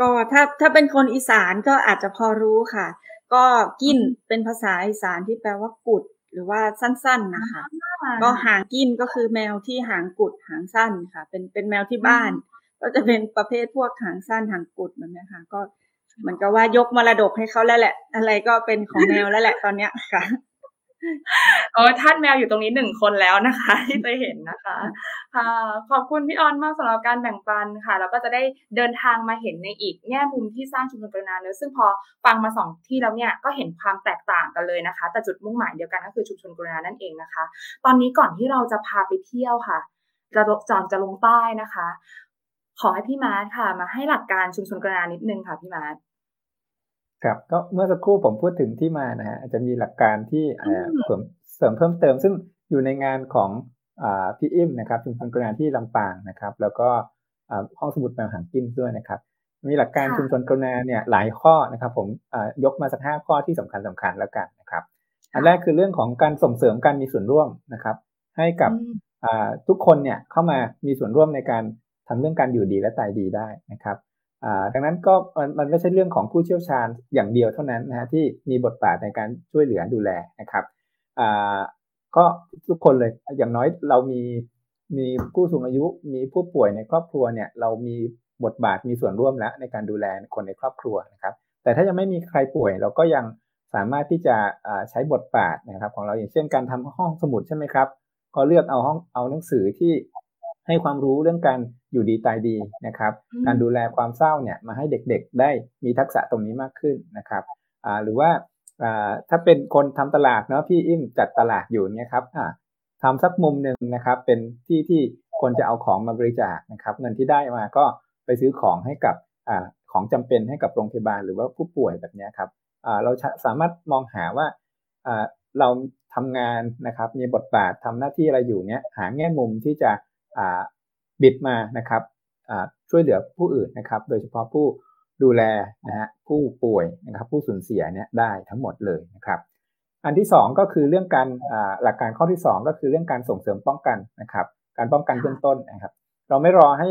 ก็ถ้าถ้าเป็นคนอีสานก็อาจจะพอรู้ค่ะ ก็กิ้นเป็นภาษาอีสานที่แปลว่ากุด หรือว่าสั้นๆนะคะ ก็หางกิ้นก็คือแมวที่หางกุดหางสั้นค่ะ เป็นเป็นแมวที่บ้าน ก็จะเป็นประเภทพวกหางสั้นหางกุดแบบนี้ค่ะ ก็เหมือนกับว่ายกมรดกให้เขาแล้วแหละ อะไรก็เป็นของแมวแล้วแหละตอนเนี้ยค่ะ เออท่านแมวอยู่ตรงนี้หนึ่งคนแล้วนะคะ ที่จะเห็นนะคะค่ะขอบคุณพี่ออนมากสำหรับการแบ่งปันค่ะ แล้วก็จะได้เดินทางมาเห็นในอีกแง่มุมที่สร้างชุมชนกรุณาเนื้อซึ่งพอฟังมาสองที่แล้วเนี่ยก็เห็นความแตกต่างกันเลยนะคะ แต่จุดมุ่งหมายเดียวกันก็คือชุมชนกรุณานั่นเองนะคะ ตอนนี้ก่อนที่เราจะพาไปเที่ยวค่ะจะจอนจะลงใต้นะคะ ขอให้พี่มาร์ทค่ะ มาให้หลักการชุมชนกรุณานิดนึงค่ะพี่มาร์ท ครับก็เมื่อสักครู่ผมพูดถึงที่มานะฮะอาจจะมีหลักการที่เสริมเสริมเพิ่มเติม ซึ่งอยู่ในงานของพี่อิมนะครับชุมชนกรุณาที่ลำปางนะครับ แล้วก็ห้องสมุดแมวหางกินด้วยนะครับ มีหลักการชุมชนกรุณาเนี่ยหลายข้อนะครับ ผมยกมาสักห้าข้อที่สำคัญสำคัญแล้วกันนะครับ อันแรกคือเรื่องของการส่งเสริมการมีส่วนร่วมนะครับ ให้กับทุกคนเนี่ยเข้ามามีส่วนร่วมในการทำเรื่องการอยู่ดีและตายดีได้นะครับ ดังนั้นก็มันไม่ใช่เรื่องของผู้เชี่ยวชาญอย่างเดียวเท่านั้นนะฮะที่มีบทบาทในการช่วยเหลือดูแลนะครับก็ทุกคนเลยอย่างน้อยเรามีมีผู้สูงอายุมีผู้ป่วยในครอบครัวเนี่ยเรามีบทบาทมีส่วนร่วมแล้วในการดูแลคนในครอบครัวนะครับ แต่ถ้ายังไม่มีใครป่วยเราก็ยังสามารถที่จะใช้บทบาทนะครับ ของเราอย่างเช่นการทำห้องสมุดใช่ไหมครับ ก็เลือกเอาห้องเอาหนังสือที่ ให้ความรู้เรื่องการอยู่ดีตายดีนะครับ การดูแลความเศร้าเนี่ยมาให้เด็กๆ ได้มีทักษะตรงนี้มากขึ้นนะครับหรือว่าถ้าเป็นคนทำตลาดเนาะพี่อิ่มจัดตลาดอยู่เนี่ยครับทำสักมุมหนึ่งนะครับ เป็นที่ที่คนจะเอาของมาบริจาคนะครับ เงินที่ได้มาก็ไปซื้อของให้กับอของจำเป็นให้กับโรงพยาบาลหรือว่าผู้ป่วยแบบนี้ครับเราสามารถมองหาว่าเราทำงานนะครับ มีบทบาททำหน้าที่อะไรอยู่เนี่ยหาแง่มุมที่จะ บิดมานะครับช่วยเหลือผู้อื่นนะครับ โดยเฉพาะผู้ดูแลนะฮะผู้ป่วยนะครับผู้สูญเสียเนี่ยได้ทั้งหมดเลยนะครับ อันที่ 2 ก็คือเรื่องการหลักการข้อที่ 2 ก็คือเรื่องการส่งเสริมป้องกันนะครับ การป้องกันเบื้องต้นนะครับ เราไม่รอให้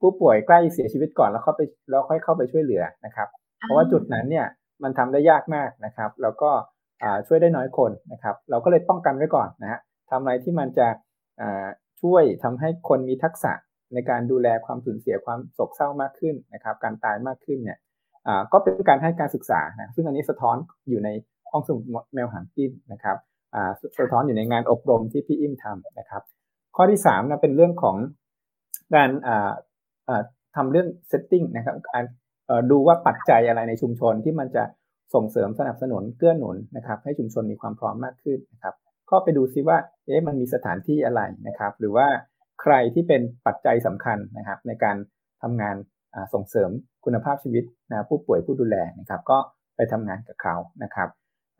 ผู้ป่วยใกล้เสียชีวิตก่อนแล้วเข้าไปแล้วค่อยเข้าไปช่วยเหลือนะครับ เพราะว่าจุดนั้นเนี่ยมันทำได้ยากมากนะครับ แล้วก็ช่วยได้น้อยคนนะครับ เราก็เลยป้องกันไว้ก่อนนะฮะทำอะไรที่มันจะ ช่วยทำให้คนมีทักษะในการดูแลความสูญเสียความโศกเศร้ามากขึ้นนะครับ การตายมากขึ้นเนี่ยก็เป็นการให้การศึกษานะซึ่งอันนี้สะท้อนอยู่ในห้องสมุดแมวหางกินนะครับสะท้อนอยู่ในงานอบรมที่พี่อิ่มทำนะครับ ข้อที่3นะเป็นเรื่องของการทำเรื่องเซตติ้งนะครับการดูว่าปัจจัยอะไรในชุมชนที่มันจะส่งเสริมสนับสนุนเกื้อหนุนนะครับ ให้ชุมชนมีความพร้อมมากขึ้นนะครับ ก็ไปดูซิว่าเอ๊ะมันมีสถานที่อะไรนะครับ หรือว่าใครที่เป็นปัจจัยสำคัญนะครับ ในการทำงานส่งเสริมคุณภาพชีวิตนะผู้ป่วยผู้ดูแลนะครับ ก็ไปทำงานกับเขานะครับ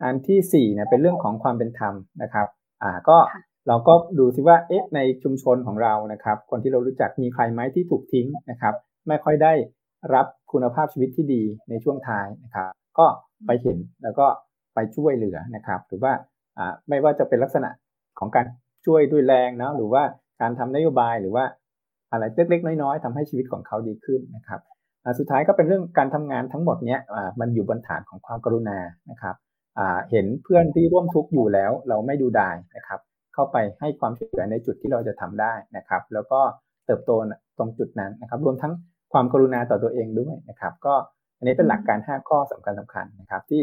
อันที่4เนี่ยเป็นเรื่องของความเป็นธรรมนะครับอ่าก็เราก็ดูซิว่าเอ๊ะในชุมชนของเรานะครับ คนที่เรารู้จักมีใครไหมที่ถูกทิ้งนะครับ ไม่ค่อยได้รับคุณภาพชีวิตที่ดีในช่วงท้ายนะครับ ก็ไปเห็นแล้วก็ไปช่วยเหลือนะครับ หรือว่า ไม่ว่าจะเป็นลักษณะของการช่วยด้วยแรงนะหรือว่าการทำนโยบายหรือว่าอะไรเล็กๆ น้อยๆทำให้ชีวิตของเขาดีขึ้นนะครับสุดท้ายก็เป็นเรื่องการทำงานทั้งหมดเนี้ยมันอยู่บนฐานของความกรุณานะครับเห็นเพื่อนที่ร่วมทุกข์อยู่แล้ว เราไม่ดูดายนะครับ เข้าไปให้ความช่วยเหลือในจุดที่เราจะทำได้นะครับ แล้วก็เติบโตตรงจุดนั้นนะครับ รวมทั้งความกรุณาต่อตัวเองด้วยนะครับ ก็อันนี้เป็นหลักการ 5 ข้อสำคัญสำคัญนะครับ ที่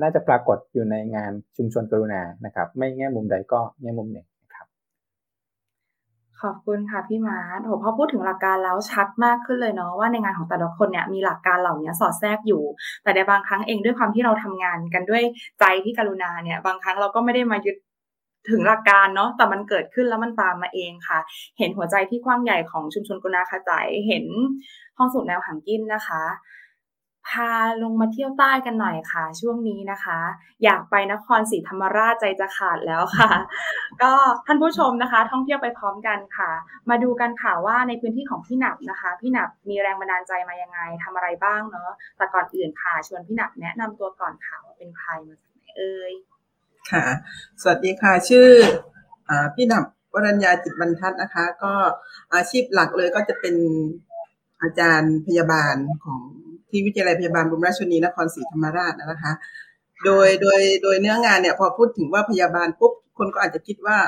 น่าจะปรากฏอยู่ในงานชุมชนกรุณานะครับ ไม่แง่มุมใดก็แง่มุมหนึ่งนะครับ ขอบคุณค่ะพี่มาร์ทโหพอพูดถึงหลักการแล้วชัดมากขึ้นเลยเนาะว่าในงานของแต่ละคนเนี่ยมีหลักการเหล่านี้สอดแทรกอยู่ แต่ในบางครั้งเองด้วยความที่เราทำงานกันด้วยใจที่กรุณาเนี่ยบางครั้งเราก็ไม่ได้มายึดถึงหลักการเนาะแต่มันเกิดขึ้นแล้วมันตามมาเองค่ะ เห็นหัวใจที่กว้างใหญ่ของชุมชนกุณาขจายเห็นห้องสูตรแนวหางกินนะคะ พาลงมาเที่ยวใต้กันหน่อยค่ะ ช่วงนี้นะคะ อยากไปนครศรีธรรมราชใจจะขาดแล้วค่ะ ก็ท่านผู้ชมนะคะ ท่องเที่ยวไปพร้อมกันค่ะ มาดูกันค่ะว่าในพื้นที่ของพี่หนับนะคะ พี่หนับมีแรงบันดาลใจมายังไงทำอะไรบ้างเนาะแต่ก่อนอื่นค่ะ ชวนพี่หนับแนะนำตัวก่อนค่ะว่าเป็นใครมาจากไหนเอ่ยค่ะ สวัสดีค่ะชื่ออพี่หนับวรัญญาจิตบรรทัดนะคะ ก็อาชีพหลักเลยก็จะเป็นอาจารย์พยาบาลของ ที่วิทยาลัยพยาบาลบุรมราชนีนครศรีธรรมราชนะคะ โดยโดยโดยเนื้องานเนี่ยพอพูดถึงว่าพยาบาลปุ๊บคนก็อาจจะคิดว่า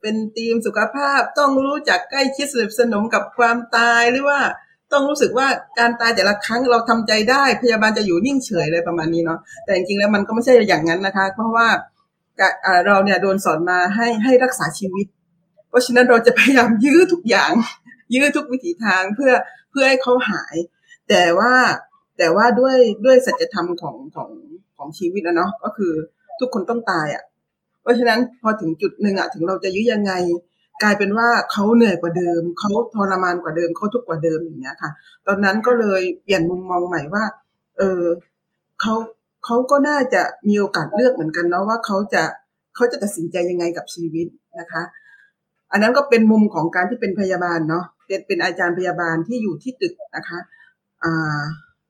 เป็นทีมสุขภาพต้องรู้จักใกล้ชิดสนิทสนมกับความตายหรือว่าต้องรู้สึกว่าการตายแต่ละครั้งเราทำใจได้ พยาบาลจะอยู่นิ่งเฉยเลยประมาณนี้เนาะแต่จริงๆแล้วมันก็ไม่ใช่อย่างนั้นนะคะ เพราะว่าเราเนี่ยโดนสอนมาให้ให้รักษาชีวิต เพราะฉะนั้นเราจะพยายามยื้อทุกอย่าง ยื้อทุกวิถีทางเพื่อเพื่อให้เขาหาย แต่ว่าแต่ว่าด้วยด้วยสัจธรรมของของของชีวิตนะเนาะก็คือทุกคนต้องตายอะ่ะ เพราะฉะนั้นพอถึงจุดหนึ่งอะ่ะถึงเราจะยื้อยังไง กลายเป็นว่าเขาเหนื่อยกว่าเดิมเขาทรมานกว่าเดิมเขาทุกข์กว่าเดิมอย่างเงี้ยค่ะ ตอนนั้นก็เลยเปลี่ยนมุมมองใหม่ว่า เออเขาเขาก็น่าจะมีโอกาสเลือกเหมือนกันเนาะว่าเขาจะเขาจะตัดสินใจยังไงกับชีวิตนะคะ อันนั้นก็เป็นมุมของการที่เป็นพยาบาลเนาะเป็นเป็นอาจารย์พยาบาลที่อยู่ที่ตึกนะคะ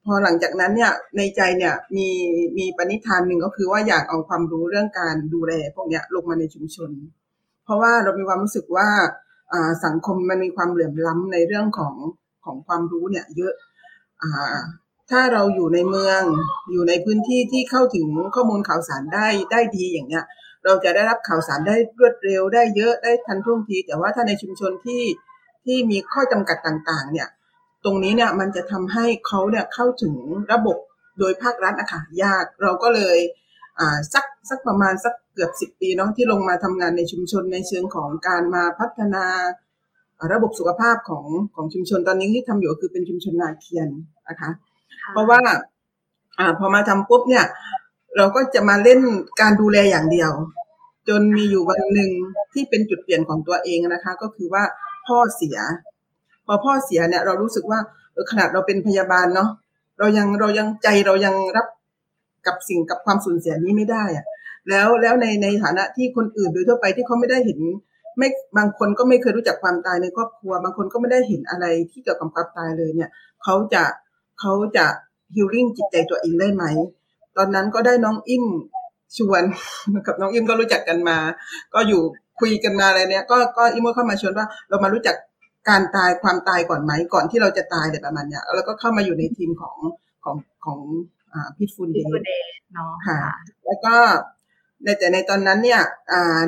พอหลังจากนั้นเนี่ยในใจเนี่ยมีมีปณิธานหนึ่งก็คือว่าอยากเอาความรู้เรื่องการดูแลพวกเนี้ยลงมาในชุมชน เพราะว่าเรามีความรู้สึกว่าสังคมมันมีความเหลื่อมล้ำในเรื่องของของความรู้เนี่ยเยอะถ้าเราอยู่ในเมืองอยู่ในพื้นที่ที่เข้าถึงข้อมูลข่าวสารได้ได้ดีอย่างเนี้ย เราจะได้รับข่าวสารได้รวดเร็วได้เยอะได้ทันท่วงที แต่ว่าถ้าในชุมชนที่ที่มีข้อจำกัดต่าง ๆ เนี่ย รงนี้เนี่ยมันจะทำให้เขาเนี่ยเข้าถึงระบบโดยภาครัฐนะคะยากเราก็เลยอ่าสักสักประมาณสักเกือบสิบปีเนาะที่ลงมาทำงานในชุมชนในเชิงของการมาพัฒนาระบบสุขภาพของของชุมชนตอนนี้ที่ทำอยู่คือเป็นชุมชนนาเคียนนะคะเพราะว่าอ่าพอมาทำปุ๊บเนี่ย เราก็จะมาเล่นการดูแลอย่างเดียว จนมีอยู่วันหนึ่งที่เป็นจุดเปลี่ยนของตัวเองนะคะ ก็คือว่าพ่อเสีย พอพ่อเสียเนี่ยเรารู้สึกว่าขนาดเราเป็นพยาบาลเนาะเรายังเรายังใจเรายังรับกับสิ่งกับความสูญเสียนี้ไม่ได้อะแล้วแล้วในในฐานะที่คนอื่นโดยทั่วไปที่เขาไม่ได้เห็นไม่บางคนก็ไม่เคยรู้จักความตายในครอบครัว บางคนก็ไม่ได้เห็นอะไรที่เกี่ยวกับความตายเลยเนี่ยเขาจะเขาจะฮิลลิ่งจิตใจตัวเองได้ไหม ตอนนั้นก็ได้น้องอิ่มชวนกับน้องอิ่มก็รู้จักกันมา ก็อยู่คุยกันมาอะไรเนี่ยก็ก็อิมก็เข้ามาชวนว่าเรามารู้จัก การตายความตายก่อนไหมก่อนที่เราจะตายอะไรประมาณเนี้ยแล้วก็เข้ามาอยู่ในทีมของของของอ่าพิทฟูลเดย์เนาะค่ะ แล้วก็ในแต่ในตอนนั้นเนี่ย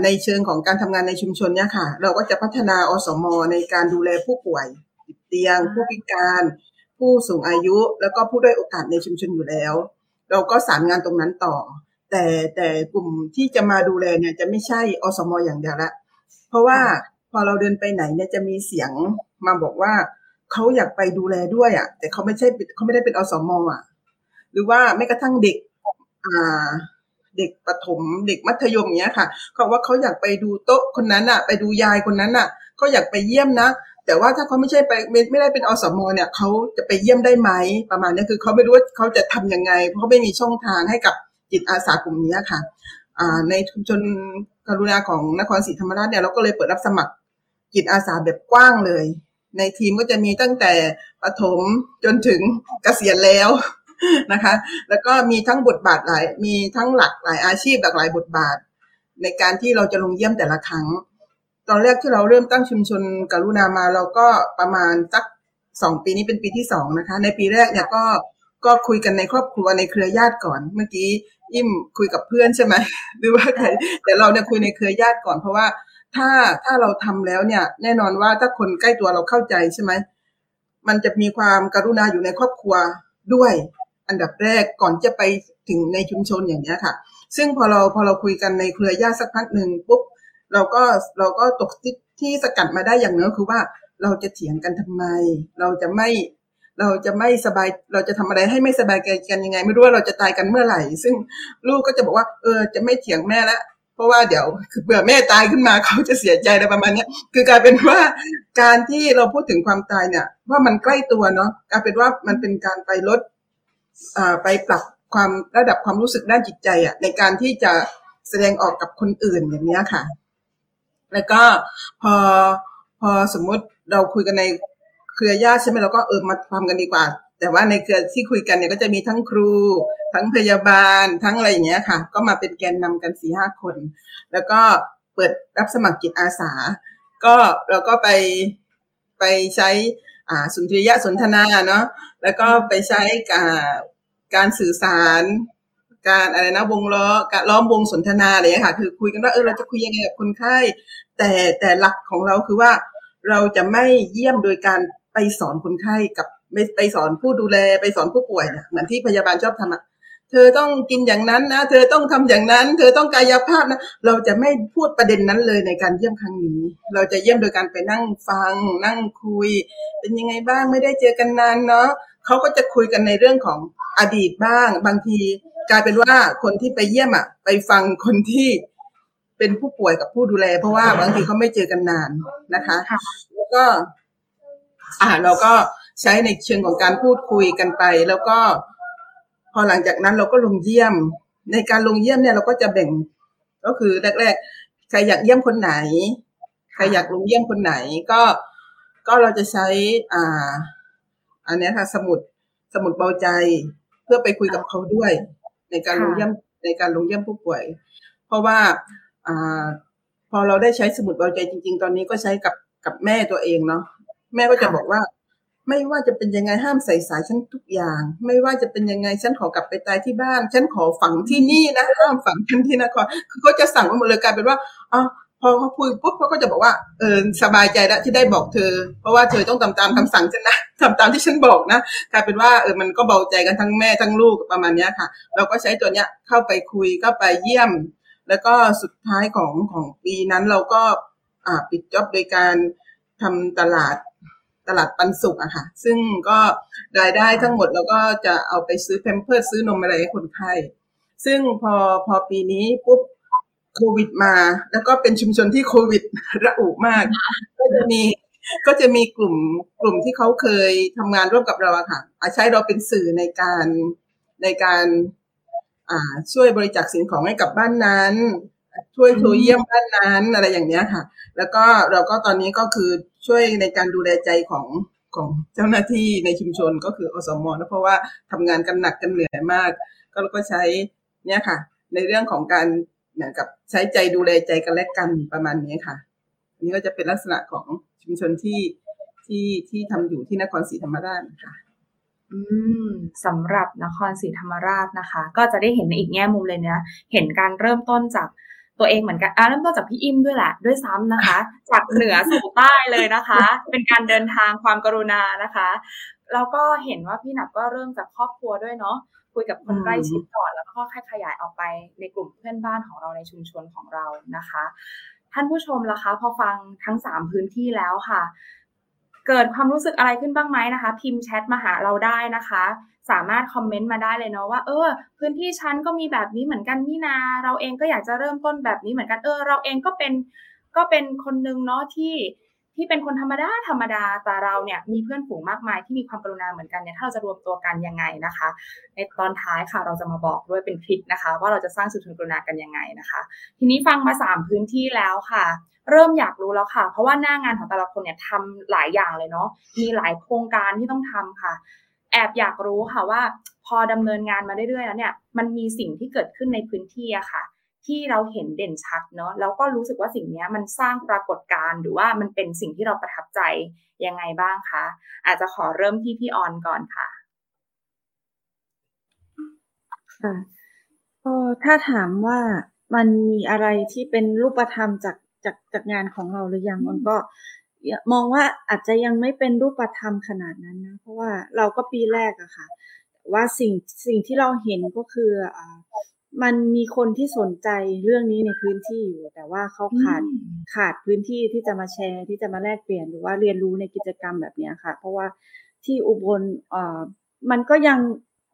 ในเชิงของการทำงานในชุมชนเนี่ยค่ะ เราก็จะพัฒนาอสม ในการดูแลผู้ป่วยติดเตียง ผู้พิการ ผู้สูงอายุ แล้วก็ผู้ด้อยโอกาสในชุมชนอยู่แล้ว เราก็สารงานตรงนั้นต่อ แต่แต่กลุ่มที่จะมาดูแลเนี่ยจะไม่ใช่อสมอย่างเดียวละเพราะว่า พอเราเดินไปไหนเนี่ยจะมีเสียงมาบอกว่าเขาอยากไปดูแลด้วยอะ แต่เขาไม่ใช่เขาไม่ได้เป็นอสมอะ หรือว่าไม่กระทั่งเด็กอ่าเด็กประถมเด็กมัธยมเนี้ยค่ะเขาว่าเขาอยากไปดูโต๊ะคนนั้นอะ ไปดูยายคนนั้นอะเขาอยากไปเยี่ยมนะแต่ว่าถ้าเขาไม่ใช่ไปไม่ไม่ได้เป็นอสมเนี่ยเขาจะไปเยี่ยมได้ไหมประมาณนี้คือเขาไม่รู้ว่าเขาจะทํำยังไง เพราะไม่มีช่องทางให้กับจิตอาสากลุ่มนี้ค่ะในชุมชนกรุณาของนครศรีธรรมราชเนี่ยเราก็เลยเปิดรับสมัคร จิตอาสาแบบกว้างเลย ในทีมก็จะมีตั้งแต่ปฐมจนถึงเกษียณแล้วนะคะ แล้วก็มีทั้งบทบาทหลาย มีทั้งหลากหลายอาชีพหลากหลายบทบาท ในการที่เราจะลงเยี่ยมแต่ละครั้ง ตอนแรกที่เราเริ่มตั้งชุมชนกรุณามาเราก็ประมาณสักสองปีนี้เป็นปีที่สองนะคะ ในปีแรกเนี่ยก็ก็คุยกันในครอบครัวในเครือญาติก่อน เมื่อกี้อิ่มคุยกับเพื่อนใช่ไหมหรือว่าใครแต่เราเนี่ยคุยในเครือญาติก่อนเพราะว่า ถ้าถ้าเราทำแล้วเนี่ย แน่นอนว่าถ้าคนใกล้ตัวเราเข้าใจใช่ไหมมันจะมีความกรุณาอยู่ในครอบครัวด้วย อันดับแรกก่อนจะไปถึงในชุมชนอย่างนี้ค่ะ ซึ่งพอเราพอเราคุยกันในเครือญาติสักพักหนึ่งปุ๊บเราก็เราก็ตกที่ที่สกัดมาได้อย่างนึงคือว่าเราจะเถียงกันทำไม เราจะไม่เราจะไม่สบายเราจะทำอะไรให้ไม่สบายใจกันยังไง ไม่รู้ว่าเราจะตายกันเมื่อไหร่ ซึ่งลูกก็จะบอกว่า เออจะไม่เถียงแม่ละ ราะว่าเดี๋ยวเผื่อแม่ตายขึ้นมาเขาจะเสียใจอะไรประมาณนี้คือกลายเป็นว่าการที่เราพูดถึงความตายเนี่ย ว่ามันใกล้ตัวเนาะกลายเป็นว่ามันเป็นการไปลดอ่าไปปรับความระดับความรู้สึกด้านจิตใจอะในการที่จะแสดงออกกับคนอื่นอย่างนี้ค่ะ แล้วก็พอพอสมมุติเราคุยกันในเครือญาติใช่ไหมเราก็เออมาทำกันดีกว่า แต่ว่าในเครือที่คุยกันเนี่ยก็จะมีทั้งครู ทั้งพยาบาลทั้งอะไรอย่างเงี้ยค่ะ ก็มาเป็นแกนนำกันสี่ห้าคน แล้วก็เปิดรับสมัครจิตอาสา ก็เราก็ไปไปใช้อ่าสุนทรียะสนทนาเนาะแล้วก็ไปใช้การการสื่อสาร การอะไรนะวงล้อการล้อมวงสนทนาอะไรอย่างเงี้ยค่ะ คือคุยกันว่าเออเราจะคุยยังไงกับคนไข้แต่แต่หลักของเราคือว่าเราจะไม่เยี่ยมโดยการไปสอนคนไข้กับ ไปไปสอนผู้ดูแลไปสอนผู้ป่วยเนี่ยเหมือนที่พยาบาลชอบทำอะเธอต้องกินอย่างนั้นนะเธอต้องทำอย่างนั้น เธอต้องกายภาพนะเราจะไม่พูดประเด็นนั้นเลยในการเยี่ยมครั้งนี้ เราจะเยี่ยมโดยการไปนั่งฟัง นั่งคุย เป็นยังไงบ้างไม่ได้เจอกันนานเนาะเขาก็จะคุยกันในเรื่องของอดีตบ้าง บางทีกลายเป็นว่าคนที่ไปเยี่ยมอะ ไปฟังคนที่เป็นผู้ป่วยกับผู้ดูแล เพราะว่าบางทีเขาไม่เจอกันนานนะคะแล้วก็ อ่าเราก็ใช้ในเชิงของการพูดคุยกันไป แล้วก็ พอหลังจากนั้นเราก็ลงเยี่ยม ในการลงเยี่ยมเนี่ยเราก็จะแบ่ง ก็คือแรกๆใครอยากเยี่ยมคนไหน ใครอยากลงเยี่ยมคนไหน ก็ก็เราจะใช้อ่า อันนี้ค่ะสมุดสมุดเบาใจ เพื่อไปคุยกับเขาด้วย ในการลงเยี่ยมในการลงเยี่ยมผู้ป่วย เพราะว่าอ่าพอเราได้ใช้สมุดเบาใจจริง ๆ ตอนนี้ก็ใช้กับกับแม่ตัวเองเนาะแม่ก็จะบอกว่า ไม่ว่าจะเป็นยังไงห้ามใส่สายฉันทุกอย่าง ไม่ว่าจะเป็นยังไงฉันขอกลับไปตายที่บ้าน ฉันขอฝังที่นี่นะห้ามฝังฉันที่นครคือก็จะสั่งมาหมดเลยกลายเป็นว่าอ๋อพอเขาคุยปุ๊บเขาก็จะบอกว่าเออสบายใจแล้วที่ได้บอกเธอ เพราะว่าเธอต้องทำตามคำสั่งฉันนะทำตามที่ฉันบอกนะกลายเป็นว่าเออมันก็เบาใจกันทั้งแม่ทั้งลูกประมาณนี้ค่ะ เราก็ใช้ตัวเนี้ยเข้าไปคุยก็ไปเยี่ยม แล้วก็สุดท้ายของของปีนั้นเราก็อ่าปิดจ็อบโดยการทำตลาด ตลาดปันสุกอะค่ะ ซึ่งก็รายได้ทั้งหมดเราก็จะเอาไปซื้อแพมเพิร์ซื้อนมอะไรให้คนไข้ ซึ่งพอพอปีนี้ปุ๊บโควิดมา แล้วก็เป็นชุมชนที่โควิดระอุมาก ก็จะมีก็จะมีกลุ่มกลุ่มที่เขาเคยทำงานร่วมกับเราอะค่ะอาใช้เราเป็นสื่อในการในการช่วยบริจาคสิ่งของให้กับบ้านนั้น ช่วยโทรเยี่ยมบ้านนั้นอะไรอย่างเนี้ยค่ะ แล้วก็เราก็ตอนนี้ก็คือ ช่วยในการดูแลใจของของเจ้าหน้าที่ในชุมชนก็คืออสมนะเพราะว่าทำงานกันหนักกันเหนื่อยมาก ก็เราก็ใช้เนี่ยค่ะ ในเรื่องของการเหมือนกับใช้ใจดูแลใจกันและกันประมาณนี้ค่ะอันนี้ก็จะเป็นลักษณะของชุมชนที่ที่ที่ทำอยู่ที่นครศรีธรรมราชค่ะอืมสำหรับนครศรีธรรมราชนะคะ ก็จะได้เห็นในอีกแง่มุมเลยนะเห็นการเริ่มต้นจาก ตัวเองเหมือนกันอ่าเริ่มต้นจากพี่อิมด้วยแหละด้วยซ้ำนะคะ จากเหนือสู่ใต้เลยนะคะ เป็นการเดินทางความกรุณานะคะแล้วก็เห็นว่าพี่หนับก็เริ่มจากครอบครัวด้วยเนาะคุยกับคนใกล้ชิดก่อนแล้วก็ค่อยขยายออกไปในกลุ่มเพื่อนบ้านของเราในชุมชนของเรานะคะ ท่านผู้ชมล่ะคะ พอฟังทั้งสามพื้นที่แล้วค่ะ เกิดความรู้สึกอะไรขึ้นบ้างไหมนะคะ พิมพ์แชทมาหาเราได้นะคะ สามารถคอมเมนต์มาได้เลยเนาะว่าเออ พื้นที่ฉันก็มีแบบนี้เหมือนกันนี่นา เราเองก็อยากจะเริ่มต้นแบบนี้เหมือนกันเออ เราเองก็เป็นก็เป็นคนนึงเนาะที่ที่เป็นคนธรรมดาธรรมดาแต่เราเนี่ยมีเพื่อนฝูงมากมายที่มีความกรุณาเหมือนกันเนี่ยถ้าเราจะรวมตัวกันยังไงนะคะ ในตอนท้ายค่ะเราจะมาบอกด้วยเป็นคลิปนะคะ ว่าเราจะสร้างสุนทรกรุณากันยังไงนะคะ ทีนี้ฟังมาสามพื้นที่แล้วค่ะ เริ่มอยากรู้แล้วค่ะ เพราะว่าหน้างานของแต่ละคนเนี่ยทำหลายอย่างเลยเนาะมีหลายโครงการที่ต้องทำค่ะ แอบอยากรู้ค่ะว่า พอดำเนินงานมาเรื่อยๆแล้วเนี่ยมันมีสิ่งที่เกิดขึ้นในพื้นที่อะค่ะ ที่เราเห็นเด่นชัดเนาะแล้วก็รู้สึกว่าสิ่งนี้มันสร้างปรากฏการณ์หรือว่ามันเป็นสิ่งที่เราประทับใจยังไงบ้างคะอาจจะขอเริ่มที่พี่ออนก่อนค่ะค่ะก็ถ้าถามว่ามันมีอะไรที่เป็นรูปธรรมจาก จากจากงานของเราหรือยังมันก็มองว่าอาจจะยังไม่เป็นรูปธรรมขนาดนั้นนะ เพราะว่าเราก็ปีแรกอะค่ะ ว่าสิ่งสิ่งที่เราเห็นก็คืออ่ามันมีคนที่สนใจเรื่องนี้ในพื้นที่อยู่ แต่ว่าเขาขาดขาดพื้นที่ที่จะมาแชร์ ที่จะมาแลกเปลี่ยนหรือว่าเรียนรู้ในกิจกรรมแบบนี้ค่ะ เพราะว่าที่อุบลอ่ามันก็ยัง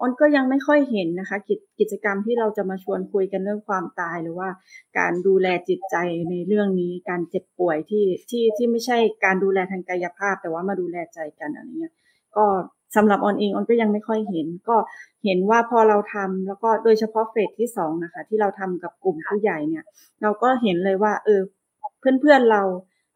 อนก็ยังไม่ค่อยเห็นนะคะกกิจกรรมที่เราจะมาชวนคุยกันเรื่องความตายหรือว่าการดูแลจิตใจในเรื่องนี้การเจ็บป่วยที่ที่ที่ไม่ใช่การดูแลทางกายภาพ แต่ว่ามาดูแลใจกันอะไรเงี้ยก็สำหรับออนเองออนก็ยังไม่ค่อยเห็น ก็เห็นว่าพอเราทำแล้วก็โดยเฉพาะเฟสที่สองนะคะ ที่เราทำกับกลุ่มผู้ใหญ่เนี่ย เราก็เห็นเลยว่า เออ เพื่อนเพื่อนเรา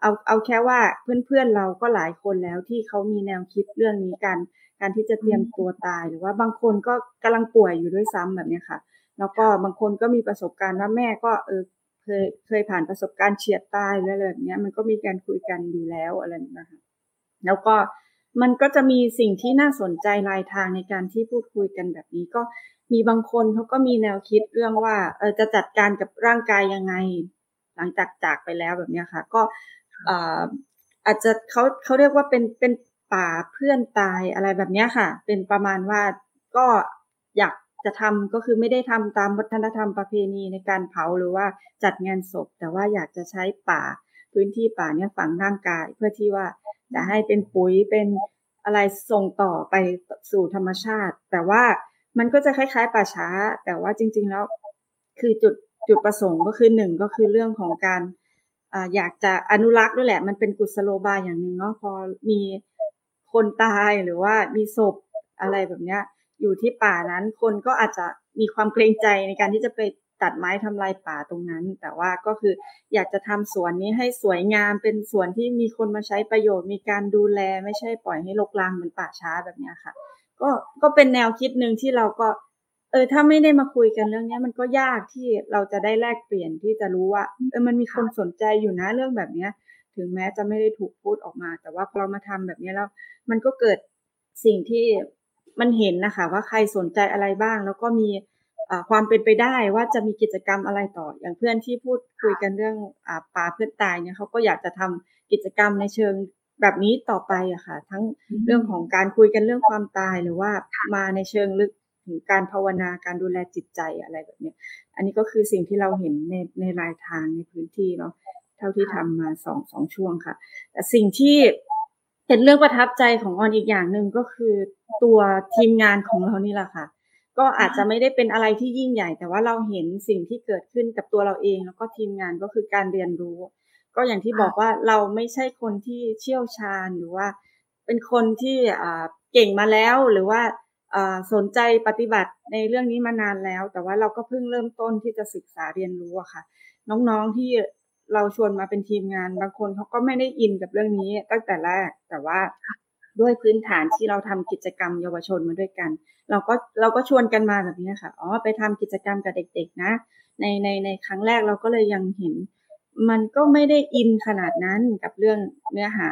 เอาเอาแค่ว่าเพื่อนเพื่อนเราก็หลายคนแล้วที่เขามีแนวคิดเรื่องนี้กัน การที่จะเตรียมตัวตายหรือว่าบางคนก็กำลังป่วยอยู่ด้วยซ้ำแบบนี้ค่ะ แล้วก็บางคนก็มีประสบการณ์ว่าแม่ก็เออเคยเคยผ่านประสบการณ์เฉียดตายอะไรแบบนี้มันก็มีการคุยกันอยู่แล้วอะไรนะคะแล้วก็มันก็จะมีสิ่งที่น่าสนใจรายทางในการที่พูดคุยกันแบบนี้ก็มีบางคนเขาก็มีแนวคิดเรื่องว่าเออจะจัดการกับร่างกายยังไง หลังจากจากไปแล้วแบบนี้ค่ะ ก็อาจจะเขาเขาเรียกว่าเป็นเป็น ป่าเพื่อนตายอะไรแบบนี้ค่ะ เป็นประมาณว่าก็อยากจะทำก็คือไม่ได้ทำตามวัฒนธรรมประเพณีในการเผาหรือว่าจัดงานศพ แต่ว่าอยากจะใช้ป่าพื้นที่ป่าเนี่ยฝังร่างกาย เพื่อที่ว่าจะให้เป็นปุ๋ยเป็นอะไรส่งต่อไปสู่ธรรมชาติ แต่ว่ามันก็จะคล้ายๆป่าช้า แต่ว่าจริง ๆแล้วคือจุดจุดประสงค์ก็คือหนึ่งก็คือเรื่องของการอยากจะอนุรักษ์ด้วยแหละ มันเป็นกุศโลบายอย่างหนึ่งเนาะพอมี คนตายหรือว่ามีศพอะไรแบบเนี้ย อยู่ที่ป่านั้นคนก็อาจจะมีความเกรงใจในการที่จะไปตัดไม้ทำลายป่าตรงนั้น แต่ว่าก็คืออยากจะทำสวนนี้ให้สวยงามเป็นสวนที่มีคนมาใช้ประโยชน์ มีการดูแลไม่ใช่ปล่อยให้รกรางเหมือนป่าช้าแบบนี้ค่ะ ก็ก็เป็นแนวคิดหนึ่งที่เราก็ เออถ้าไม่ได้มาคุยกันเรื่องนี้มันก็ยากที่เราจะได้แลกเปลี่ยนที่จะรู้ว่าเออมันมีคนสนใจอยู่นะเรื่องแบบเนี้ย ถึงแม้จะไม่ได้ถูกพูดออกมา แต่ว่าพอเรามาทำแบบนี้แล้ว มันก็เกิดสิ่งที่มันเห็นนะคะ ว่าใครสนใจอะไรบ้าง แล้วก็มีความเป็นไปได้ว่าจะมีกิจกรรมอะไรต่อ อย่างเพื่อนที่พูดคุยกันเรื่องอป่าเพื่อนตายเนี่ยเขาก็อยากจะทำกิจกรรมในเชิงแบบนี้ต่อไปอะค่ะ ทั้งเรื่องของการคุยกันเรื่องความตายหรือว่ามาในเชิงลึกถึงการภาวนาการดูแลจิตใจอะไรแบบนี้อันนี้ก็คือสิ่งที่เราเห็นในในรายทางในพื้นที่เนาะ เท่าที่ทำมาสองสองช่วงค่ะ แต่สิ่งที่เป็นเรื่องประทับใจของออนอีกอย่างหนึ่งก็คือตัวทีมงานของเรานี่แหละค่ะ ก็อาจจะไม่ได้เป็นอะไรที่ยิ่งใหญ่ แต่ว่าเราเห็นสิ่งที่เกิดขึ้นกับตัวเราเอง แล้วก็ทีมงานก็คือการเรียนรู้ ก็อย่างที่บอกว่าเราไม่ใช่คนที่เชี่ยวชาญหรือว่า เป็นคนที่เก่งมาแล้วหรือว่าสนใจปฏิบัติในเรื่องนี้มานานแล้ว แต่ว่าเราก็เพิ่งเริ่มต้นที่จะศึกษาเรียนรู้อะค่ะ น้องๆที่ เราชวนมาเป็นทีมงาน บางคนเขาก็ไม่ได้อินกับเรื่องนี้ตั้งแต่แรก แต่ว่าด้วยพื้นฐานที่เราทำกิจกรรมเยาวชนมาด้วยกัน เราก็เราก็ชวนกันมาแบบนี้ค่ะอ๋อไปทำกิจกรรมกับเด็ก ๆ นะ ในในในครั้งแรกเราก็เลยยังเห็น มันก็ไม่ได้อินขนาดนั้นกับเรื่องเนื้อหา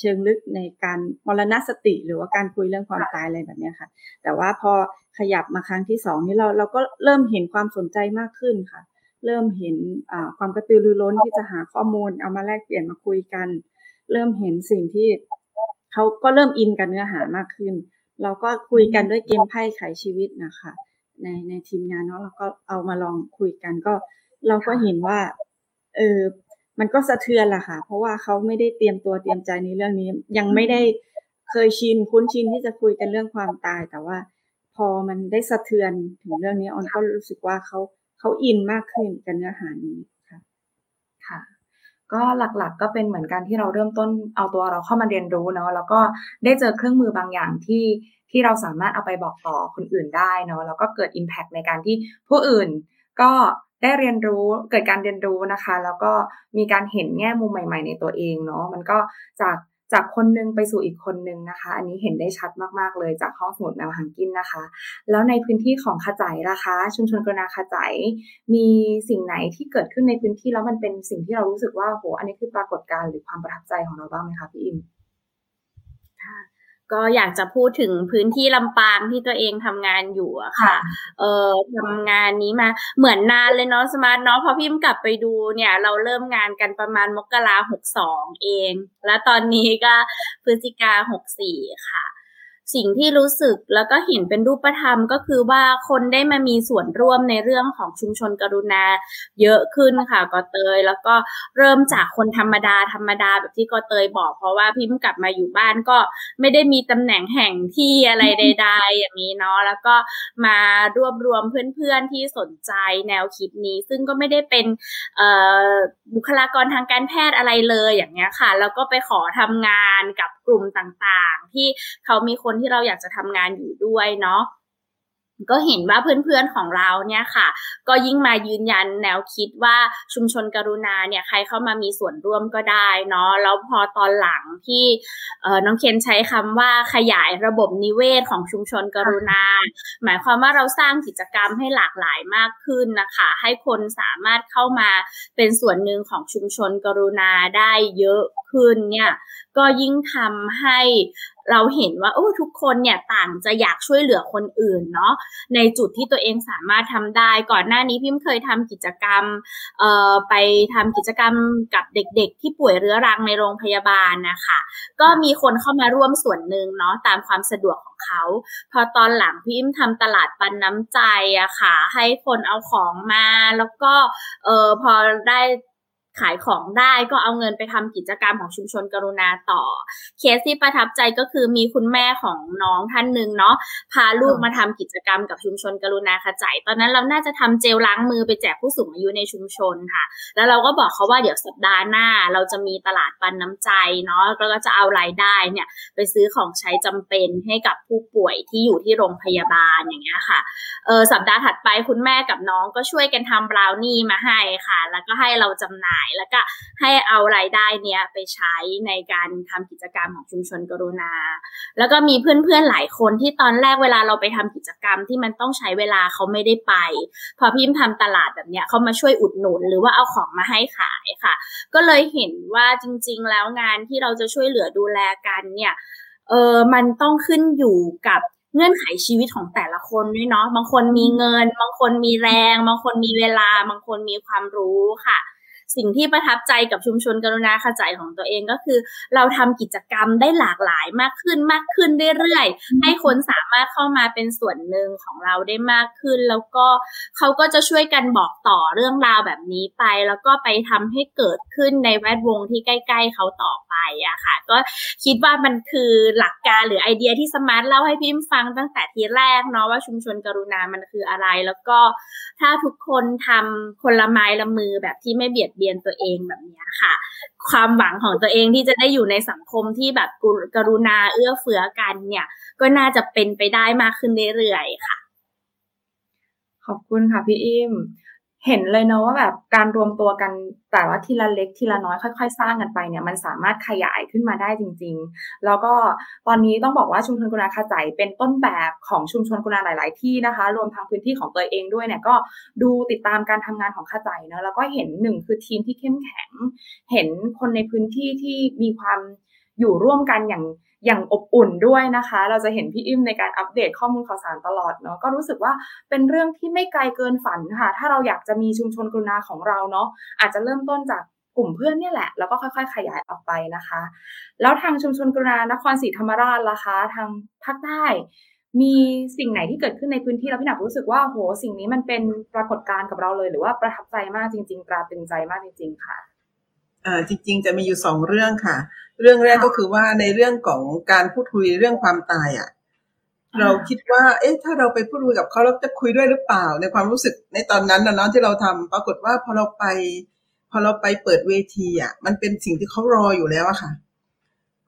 เชิงลึกในการมรณสติ หรือว่าการคุยเรื่องความตายอะไรแบบนี้ค่ะ แต่ว่าพอขยับมาครั้งที่สองนี่เราเราก็เริ่มเห็นความสนใจมากขึ้นค่ะ เริ่มเห็นความกระตือรือร้นที่จะหาข้อมูลเอามาแลกเปลี่ยนมาคุยกัน เริ่มเห็นสิ่งที่เขาก็เริ่มอินกับเนื้อหามากขึ้น เราก็คุยกันด้วยเกมไพ่ไขชีวิตนะคะ ในในทีมงานเนาะเราก็เอามาลองคุยกันก็ เราก็เห็นว่าเออมันก็สะเทือนแหละค่ะ เพราะว่าเขาไม่ได้เตรียมตัวเตรียมใจในเรื่องนี้ ยังไม่ได้เคยชินคุ้นชินที่จะคุยกันเรื่องความตาย แต่ว่าพอมันได้สะเทือนถึงเรื่องนี้ออนก็รู้สึกว่าเขา เขาอินมากขึ้นกับเนื้อหานี้ค่ะ ค่ะก็หลักๆก็เป็นเหมือนกันที่เราเริ่มต้นเอาตัวเราเข้ามาเรียนรู้เนาะแล้วก็ได้เจอเครื่องมือบางอย่างที่ที่เราสามารถเอาไปบอกต่อคนอื่นได้เนาะแล้วก็เกิด Impact ในการที่ผู้อื่นก็ได้เรียนรู้เกิดการเรียนรู้นะคะ แล้วก็มีการเห็นแง่มุมใหม่ ๆ ในตัวเองเนาะมันก็จาก จากคนนึงไปสู่อีกคนนึงนะคะ อันนี้เห็นได้ชัดมากๆเลยจากห้องสมุดแมวหางกินนะคะ แล้วในพื้นที่ของขจายนะคะ ชุมชนกรณาขจายมีสิ่งไหนที่เกิดขึ้นในพื้นที่แล้วมันเป็นสิ่งที่เรารู้สึกว่าโหอันนี้คือปรากฏการณ์หรือความประทับใจของเราบ้างไหมคะพี่อิม ก็อยากจะพูดถึงพื้นที่ลำปางที่ตัวเองทำงานอยู่อะค่ะ เออทำงานนี้มาเหมือนนานเลยเนาะสมาร์ทเนาะพอพิมพ์กลับไปดูเนี่ย เราเริ่มงานกันประมาณมกราหกสองเอง แล้วตอนนี้ก็พฤศจิกาหกสี่ค่ะ สิ่งที่รู้สึกแล้วก็เห็นเป็นรูปธรรมก็คือว่าคนได้มามีส่วนร่วมในเรื่องของชุมชนกรุณาเยอะขึ้นค่ะกอเตย แล้วก็เริ่มจากคนธรรมดาธรรมดาแบบที่กอเตยบอก เพราะว่าพิมพ์กลับมาอยู่บ้านก็ไม่ได้มีตำแหน่งแห่งที่อะไรใด ๆ อย่างนี้เนาะแล้วก็มารวบรวมเพื่อนๆที่สนใจแนวคิดนี้ ซึ่งก็ไม่ได้เป็นบุคลากรทางการแพทย์อะไรเลยอย่างเงี้ยค่ะ แล้วก็ไปขอทำงานกับ ลุ่มต่างๆ ที่เขามีคนที่เราอยากจะทำงานอยู่ด้วยเนาะก็เห็นว่าเพื่อนๆของเราเนี่ยค่ะ ก็ยิ่งมายืนยันแนวคิดว่าชุมชนกรุณาเนี่ยใครเข้ามามีส่วนร่วมก็ได้เนาะแล้วพอตอนหลังที่น้องเคนใช้คำว่าขยายระบบนิเวศของชุมชนกรุณา หมายความว่าเราสร้างกิจกรรมให้หลากหลายมากขึ้นนะคะ ให้คนสามารถเข้ามาเป็นส่วนหนึ่งของชุมชนกรุณาได้เยอะขึ้นเนี่ยก็ยิ่งทำให้เราเห็นว่าโอ้ทุกคนเนี่ยต่างจะอยากช่วยเหลือคนอื่นเนาะในจุดที่ตัวเองสามารถทำได้ ก่อนหน้านี้พิมเคยทำกิจกรรมเอ่อไปทำกิจกรรมกับเด็กๆ ที่ป่วยเรื้อรังในโรงพยาบาลนะคะก็มีคนเข้ามาร่วมส่วนหนึ่งเนาะตามความสะดวกของเขา พอตอนหลังพิมทำตลาดปันน้ำใจอะค่ะให้คนเอาของมาแล้วก็เออพอได้ ขายของได้ก็เอาเงินไปทำกิจกรรมของชุมชนกรุณาต่อ เคสที่ประทับใจก็คือมีคุณแม่ของน้องท่านหนึ่งเนาะพาลูกมาทำกิจกรรมกับชุมชนกรุณาขจายตอนนั้นเราน่าจะทำเจลล้างมือไปแจกผู้สูงอายุในชุมชนค่ะ แล้วเราก็บอกเขาว่าเดี๋ยวสัปดาห์หน้า เราจะมีตลาดปันน้ำใจเนาะแล้วก็จะเอารายได้เนี่ย ไปซื้อของใช้จำเป็นให้กับผู้ป่วยที่อยู่ที่โรงพยาบาลอย่างเงี้ยค่ะเออสัปดาห์ถัดไปคุณแม่กับน้องก็ช่วยกันทำบราวนี่มาให้ค่ะ แล้วก็ให้เราจำหน่ายแล้วก็ให้เอารายได้เนี้ยไปใช้ในการทำกิจกรรมของชุมชนกรุณา แล้วก็มีเพื่อนๆหลายคนที่ตอนแรกเวลาเราไปทำกิจกรรมที่มันต้องใช้เวลาเขาไม่ได้ไป พอพิมพ์ทำตลาดแบบเนี้ยเขามาช่วยอุดหนุนหรือว่าเอาของมาให้ขายค่ะ ก็เลยเห็นว่าจริง ๆ แล้วงานที่เราจะช่วยเหลือดูแลกันเนี่ยเออมันต้องขึ้นอยู่กับเงื่อนไขชีวิตของแต่ละคนด้วยเนาะ บางคนมีเงิน บางคนมีแรง บางคนมีเวลา บางคนมีความรู้ค่ะ สิ่งที่ประทับใจกับชุมชนกรุณาขจายของตัวเองก็คือ เราทำกิจกรรมได้หลากหลายมากขึ้นมากขึ้นเรื่อยๆ ให้คนสามารถเข้ามาเป็นส่วนหนึ่งของเราได้มากขึ้น แล้วก็เขาก็จะช่วยกันบอกต่อเรื่องราวแบบนี้ไป แล้วก็ไปทำให้เกิดขึ้นในแวดวงที่ใกล้ ๆ เขาต่อไปอะค่ะ ก็คิดว่ามันคือหลักการหรือไอเดียที่สมาร์ทเล่าให้พิมฟังตั้งแต่ทีแรกเนาะว่าชุมชนกรุณามันคืออะไร แล้วก็ถ้าทุกคนทำคนละไม้ละมือแบบที่ไม่เบียดเบียนตัวเองแบบนี้ค่ะ ความหวังของตัวเองที่จะได้อยู่ในสังคมที่แบบกรุณาเอื้อเฟื้อกันเนี่ย ก็น่าจะเป็นไปได้มากขึ้นเรื่อยๆค่ะ ขอบคุณค่ะพี่อิม เห็นเลยเนาะว่าแบบการรวมตัวกันแต่ว่าทีละเล็กทีละน้อยค่อย ๆ สร้างกันไปเนี่ยมันสามารถขยายขึ้นมาได้จริง ๆ แล้วก็ตอนนี้ต้องบอกว่าชุมชนกุณาคาใจเป็นต้นแบบของชุมชนกุณาหลาย ๆ ที่นะคะ รวมทั้งพื้นที่ของตัวเองด้วยเนี่ยก็ดูติดตามการทำงานของคาใจเนาะแล้วก็เห็นหนึ่งคือทีมที่เข้มแข็ง เห็นคนในพื้นที่ที่มีความอยู่ร่วมกันอย่าง อย่างอบอุ่นด้วยนะคะ เราจะเห็นพี่อิ่มในการอัปเดตข้อมูลข่าวสารตลอดเนาะก็รู้สึกว่าเป็นเรื่องที่ไม่ไกลเกินฝันค่ะ ถ้าเราอยากจะมีชุมชนกรุณาของเราเนาะอาจจะเริ่มต้นจากกลุ่มเพื่อนเนี่ยแหละ แล้วก็ค่อย ๆ ขยายออกไปนะคะ แล้วทางชุมชนกรุณานครศรีธรรมราชล่ะคะ ทางภาคใต้มีสิ่งไหนที่เกิดขึ้นในพื้นที่แล้วพี่หนักรู้สึกว่าโหสิ่งนี้มันเป็นปรากฏการณ์กับเราเลย หรือว่าประทับใจมากจริง ๆ ตราตึงใจมากจริง ๆ ค่ะเอ่าจริง ๆ จะมีอยู่สองเรื่องค่ะ เรื่องแรกก็คือว่าในเรื่องของการพูดคุยเรื่องความตายอะเราคิดว่า เอ๊ะ ถ้าเราไปพูดคุยกับเขาเราจะคุยด้วยหรือเปล่า ในความรู้สึกในตอนนั้นนะเนาะที่เราทำปรากฏว่าพอเราไป พอเราไปเปิดเวทีอะ มันเป็นสิ่งที่เขารออยู่แล้วอะค่ะ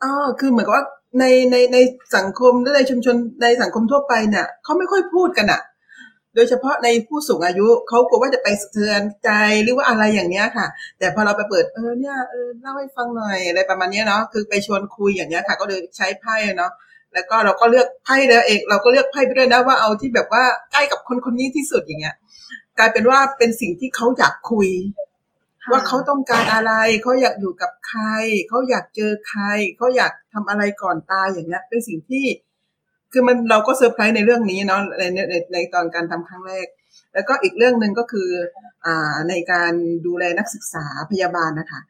อ๋อคือเหมือนกับว่าในในในสังคมหรือในชุมชนในสังคมทั่วไปเนี่ยเขาไม่ค่อยพูดกันอะ โดยเฉพาะในผู้สูงอายุเขากลัวว่าจะไปสะเทือนใจหรือว่าอะไรอย่างเนี้ยค่ะ แต่พอเราไปเปิดเออเนี่ยเออเล่าให้ฟังหน่อยอะไรประมาณนี้เนาะคือไปชวนคุยอย่างเนี้ยค่ะ ก็เลยใช้ไพ่เนาะแล้วก็เราก็เลือกไพ่แล้วเองเราก็เลือกไพ่ไปด้วยนะว่าเอาที่แบบว่าใกล้กับคนคนนี้ที่สุดอย่างเงี้ย กลายเป็นว่าเป็นสิ่งที่เขาอยากคุย ว่าเขาต้องการอะไรเขาอยากอยู่กับใครเขาอยากเจอใครเขาอยากทำอะไรก่อนตายอย่างเงี้ย เป็นสิ่งที่ คือมันเราก็เซอร์ไพรส์ในเรื่องนี้เนาะในในในตอนการทำครั้งแรก แล้วก็อีกเรื่องหนึ่งก็คืออ่าในการดูแลนักศึกษาพยาบาลนะคะ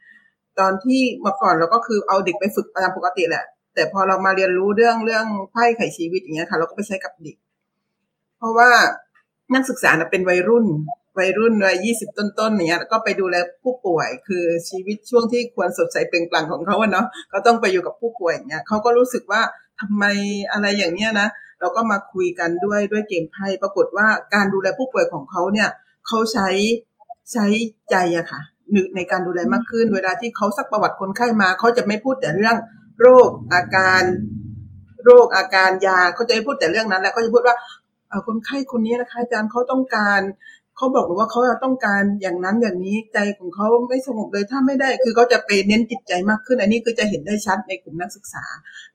ตอนที่เมื่อก่อนเราก็คือเอาเด็กไปฝึกตามปกติแหละ แต่พอเรามาเรียนรู้เรื่องเรื่องไพ่ไขชีวิตอย่างเงี้ยค่ะ เราก็ไปใช้กับเด็ก เพราะว่านักศึกษาเป็นวัยรุ่นวัยรุ่นวัยยี่สิบต้นๆอย่างเงี้ยก็ไปดูแลผู้ป่วย คือชีวิตช่วงที่ควรสดใสเปล่งปลั่งของเขาเนาะก็ต้องไปอยู่กับผู้ป่วยอย่างเงี้ยเขาก็รู้สึกว่า ทำไมอะไรอย่างเนี้ยนะเราก็มาคุยกันด้วยด้วยเกมไพ่ปรากฏว่าการดูแลผู้ป่วยของเขาเนี่ยเขาใช้ใช้ใจอะค่ะในการดูแลมากขึ้น เวลาที่เขาสักประวัติคนไข้มาเขาจะไม่พูดแต่เรื่องโรคอาการ โรคอาการยาเขาจะไม่พูดแต่เรื่องนั้น แล้วก็จะพูดว่าคนไข้คนนี้นะคะอาจารย์เขาต้องการเขาบอกว่าเขาต้องการอย่างนั้นอย่างนี้ใจของเขาไม่สงบเลยถ้าไม่ได้ คือเขาจะไปเน้นจิตใจมากขึ้น อันนี้คือจะเห็นได้ชัดในกลุ่มนักศึกษา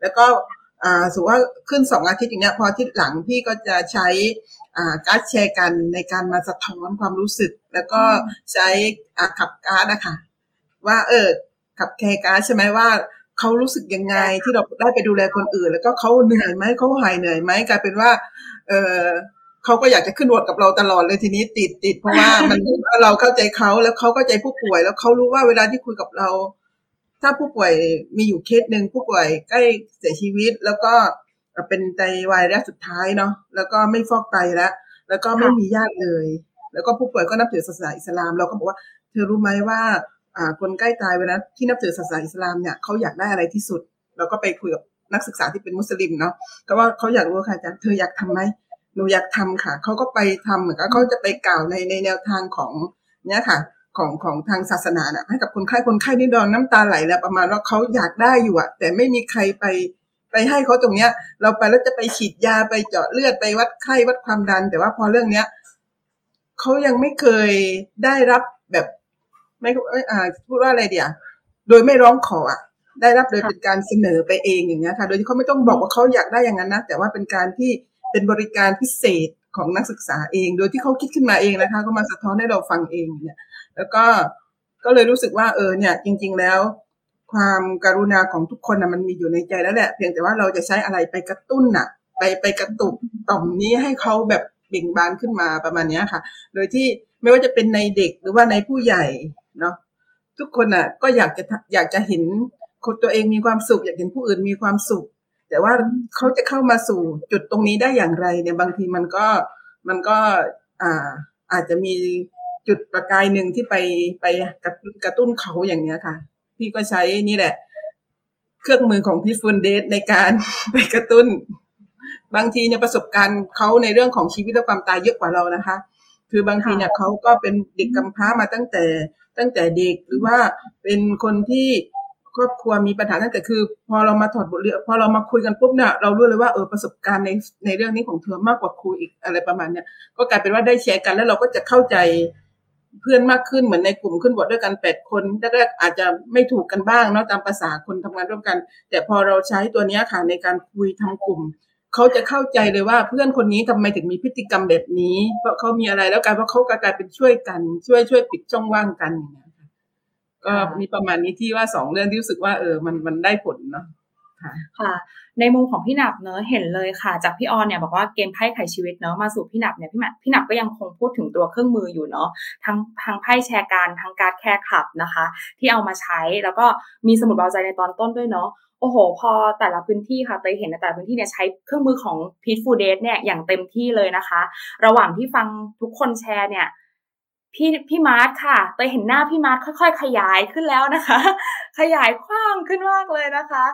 แล้วก็อ่า สมมติว่าขึ้นสองอาทิตย์อย่างเงี้ยพออาทิตย์หลังพี่ก็จะใช้อ่าการแชร์กันในการมาสะท้อนความรู้สึก แล้วก็ใช้อ่าขับการ์ดนะคะว่าเออขับแคร์การ์ดใช่ไหมว่าเขารู้สึกยังไงที่เราได้ไปดูแลคนอื่น แล้วก็เขาเหนื่อยไหมเขาหายเหนื่อยไหมกลายเป็นว่า เออเขาก็อยากจะขึ้นวดกับเราตลอดเลยทีนี้ติดติดเพราะว่ามันเราเข้าใจเขาแล้วเขาเข้าใจผู้ป่วย แล้วเขารู้ว่าเวลาที่คุยกับเรา ถ้าผู้ป่วยมีอยู่เคสหนึ่งผู้ป่วยใกล้เสียชีวิต แล้วก็เป็นไตวายระยะสุดท้ายเนาะแล้วก็ไม่ฟอกไตแล้ว แล้วก็ไม่มีญาติเลย แล้วก็ผู้ป่วยก็นับถือศาสนาอิสลาม เราก็บอกว่า เธอรู้ไหมว่าอ่าคนใกล้ตายเวลาที่นับถือศาสนาอิสลามเนี่ยเขาอยากได้อะไรที่สุด เราก็ไปคุยกับนักศึกษาที่เป็นมุสลิมเนาะก็ว่าเขาอยากรู้ค่ะอาจารย์เธออยากทำไหมหนูอยากทำค่ะเขาก็ไปทำเหมือนกับเขาจะไปกล่าวในในแนวทางของเนี่ยค่ะ ของของทางศาสนาน่ะให้กับคนไข้คนไข้นี่ดอนน้ำตาไหลแล้วประมาณว่าเขาอยากได้อยู่อะแต่ไม่มีใครไปไปให้เขาตรงเนี้ย เราไปแล้วจะไปฉีดยาไปเจาะเลือดไปวัดไข้วัดความดัน แต่ว่าพอเรื่องเนี้ยเขายังไม่เคยได้รับแบบไม่อ่าพูดว่าอะไรเดียวโดยไม่ร้องขออะได้รับโดยเป็นการเสนอไปเองอย่างเงี้ยค่ะ โดยที่เขาไม่ต้องบอกว่าเขาอยากได้อย่างนั้นนะแต่ว่าเป็นการที่เป็นบริการพิเศษของนักศึกษาเอง โดยที่เขาคิดขึ้นมาเองนะคะ ก็มาสะท้อนให้เราฟังเองเนี่ย แล้วก็ก็เลยรู้สึกว่าเออเนี่ยจริง ๆ แล้ว ความการุณาของทุกคนนะมันมีอยู่ในใจแล้วแหละ เพียงแต่ว่าเราจะใช้อะไรไปกระตุ้นน่ะ ไปไปกระตุกต่อมนี้ให้เขาแบบเบ่งบานขึ้นมาประมาณนี้ค่ะ โดยที่ไม่ว่าจะเป็นในเด็กหรือว่าในผู้ใหญ่เนาะทุกคนอะก็อยากจะอยากจะเห็นคนตัวเองมีความสุข อยากเห็นผู้อื่นมีความสุข แต่ว่าเขาจะเข้ามาสู่จุดตรงนี้ได้อย่างไรเนี่ยบางทีมันก็มันก็อ่าอาจจะมี จุดประกายหนึ่งที่ไปไปกระตุ้นกระตุ้นเขาอย่างเนี้ยค่ะ พี่ก็ใช้นี่แหละ เครื่องมือของพี่ฟูนเดสในการไปกระตุ้น บางทีเนี่ยประสบการณ์เขาในเรื่องของชีวิตและความตายเยอะกว่าเรานะคะ คือบางทีเนี่ยเขาก็เป็นเด็กกำพร้ามาตั้งแต่ตั้งแต่เด็กหรือว่าเป็นคนที่ครอบครัวมีปัญหาตั้งแต่คือ พอเรามาถอดบทเรียนพอเรามาคุยกันปุ๊บเนี่ยเรารู้เลยว่าเออประสบการณ์ในในเรื่องนี้ของเธอมากกว่าครูอีกอะไรประมาณเนี้ยก็กลายเป็นว่าได้แชร์กันแล้วเราก็จะเข้าใจ เพื่อนมากขึ้นเหมือนในกลุ่มขึ้นบทด้วยกันแปดคนแรกๆอาจจะไม่ถูกกันบ้างเนาะตามภาษาคนทำงานร่วมกัน แต่พอเราใช้ตัวนี้ค่ะในการคุยทำกลุ่มเขาจะเข้าใจเลยว่าเพื่อนคนนี้ทำไมถึงมีพฤติกรรมแบบนี้ เพราะเขามีอะไรแล้วกลายว่าะเขากลายเป็นช่วยกัน ช่วยช่วยปิดช่องว่างกันอย่างเงี้ยค่ะก็มีประมาณนี้ที่ว่าสองเรื่องที่รู้สึกว่าเออมันมันได้ผลเนาะค่ะ ในมุมของพี่หนับเนอะเห็นเลยค่ะ จากพี่ออนเนี่ยบอกว่าเกมไพ่ไขชีวิตเนอะมาสู่พี่หนับเนี่ยพี่หนับพี่หนับก็ยังคงพูดถึงตัวเครื่องมืออยู่เนอะทั้งทั้งไพ่แชร์การทั้งการ Care Club นะคะ ที่เอามาใช้แล้วก็มีสมุดเบาใจในตอนต้นด้วยเนาะโอ้โห พอแต่ละพื้นที่ค่ะเตยเห็นในแต่ละพื้นที่เนี่ยใช้เครื่องมือของ Peaceful Death เนี่ยอย่างเต็มที่เลยนะคะ ระหว่างที่ฟังทุกคนแชร์เนี่ยพี่พี่มาร์ทค่ะเตยเห็นหน้าพี่มาร์ทค่อย ๆ ขยายขึ้นแล้วนะคะ ขยายกว้างขึ้นมากเลยนะคะ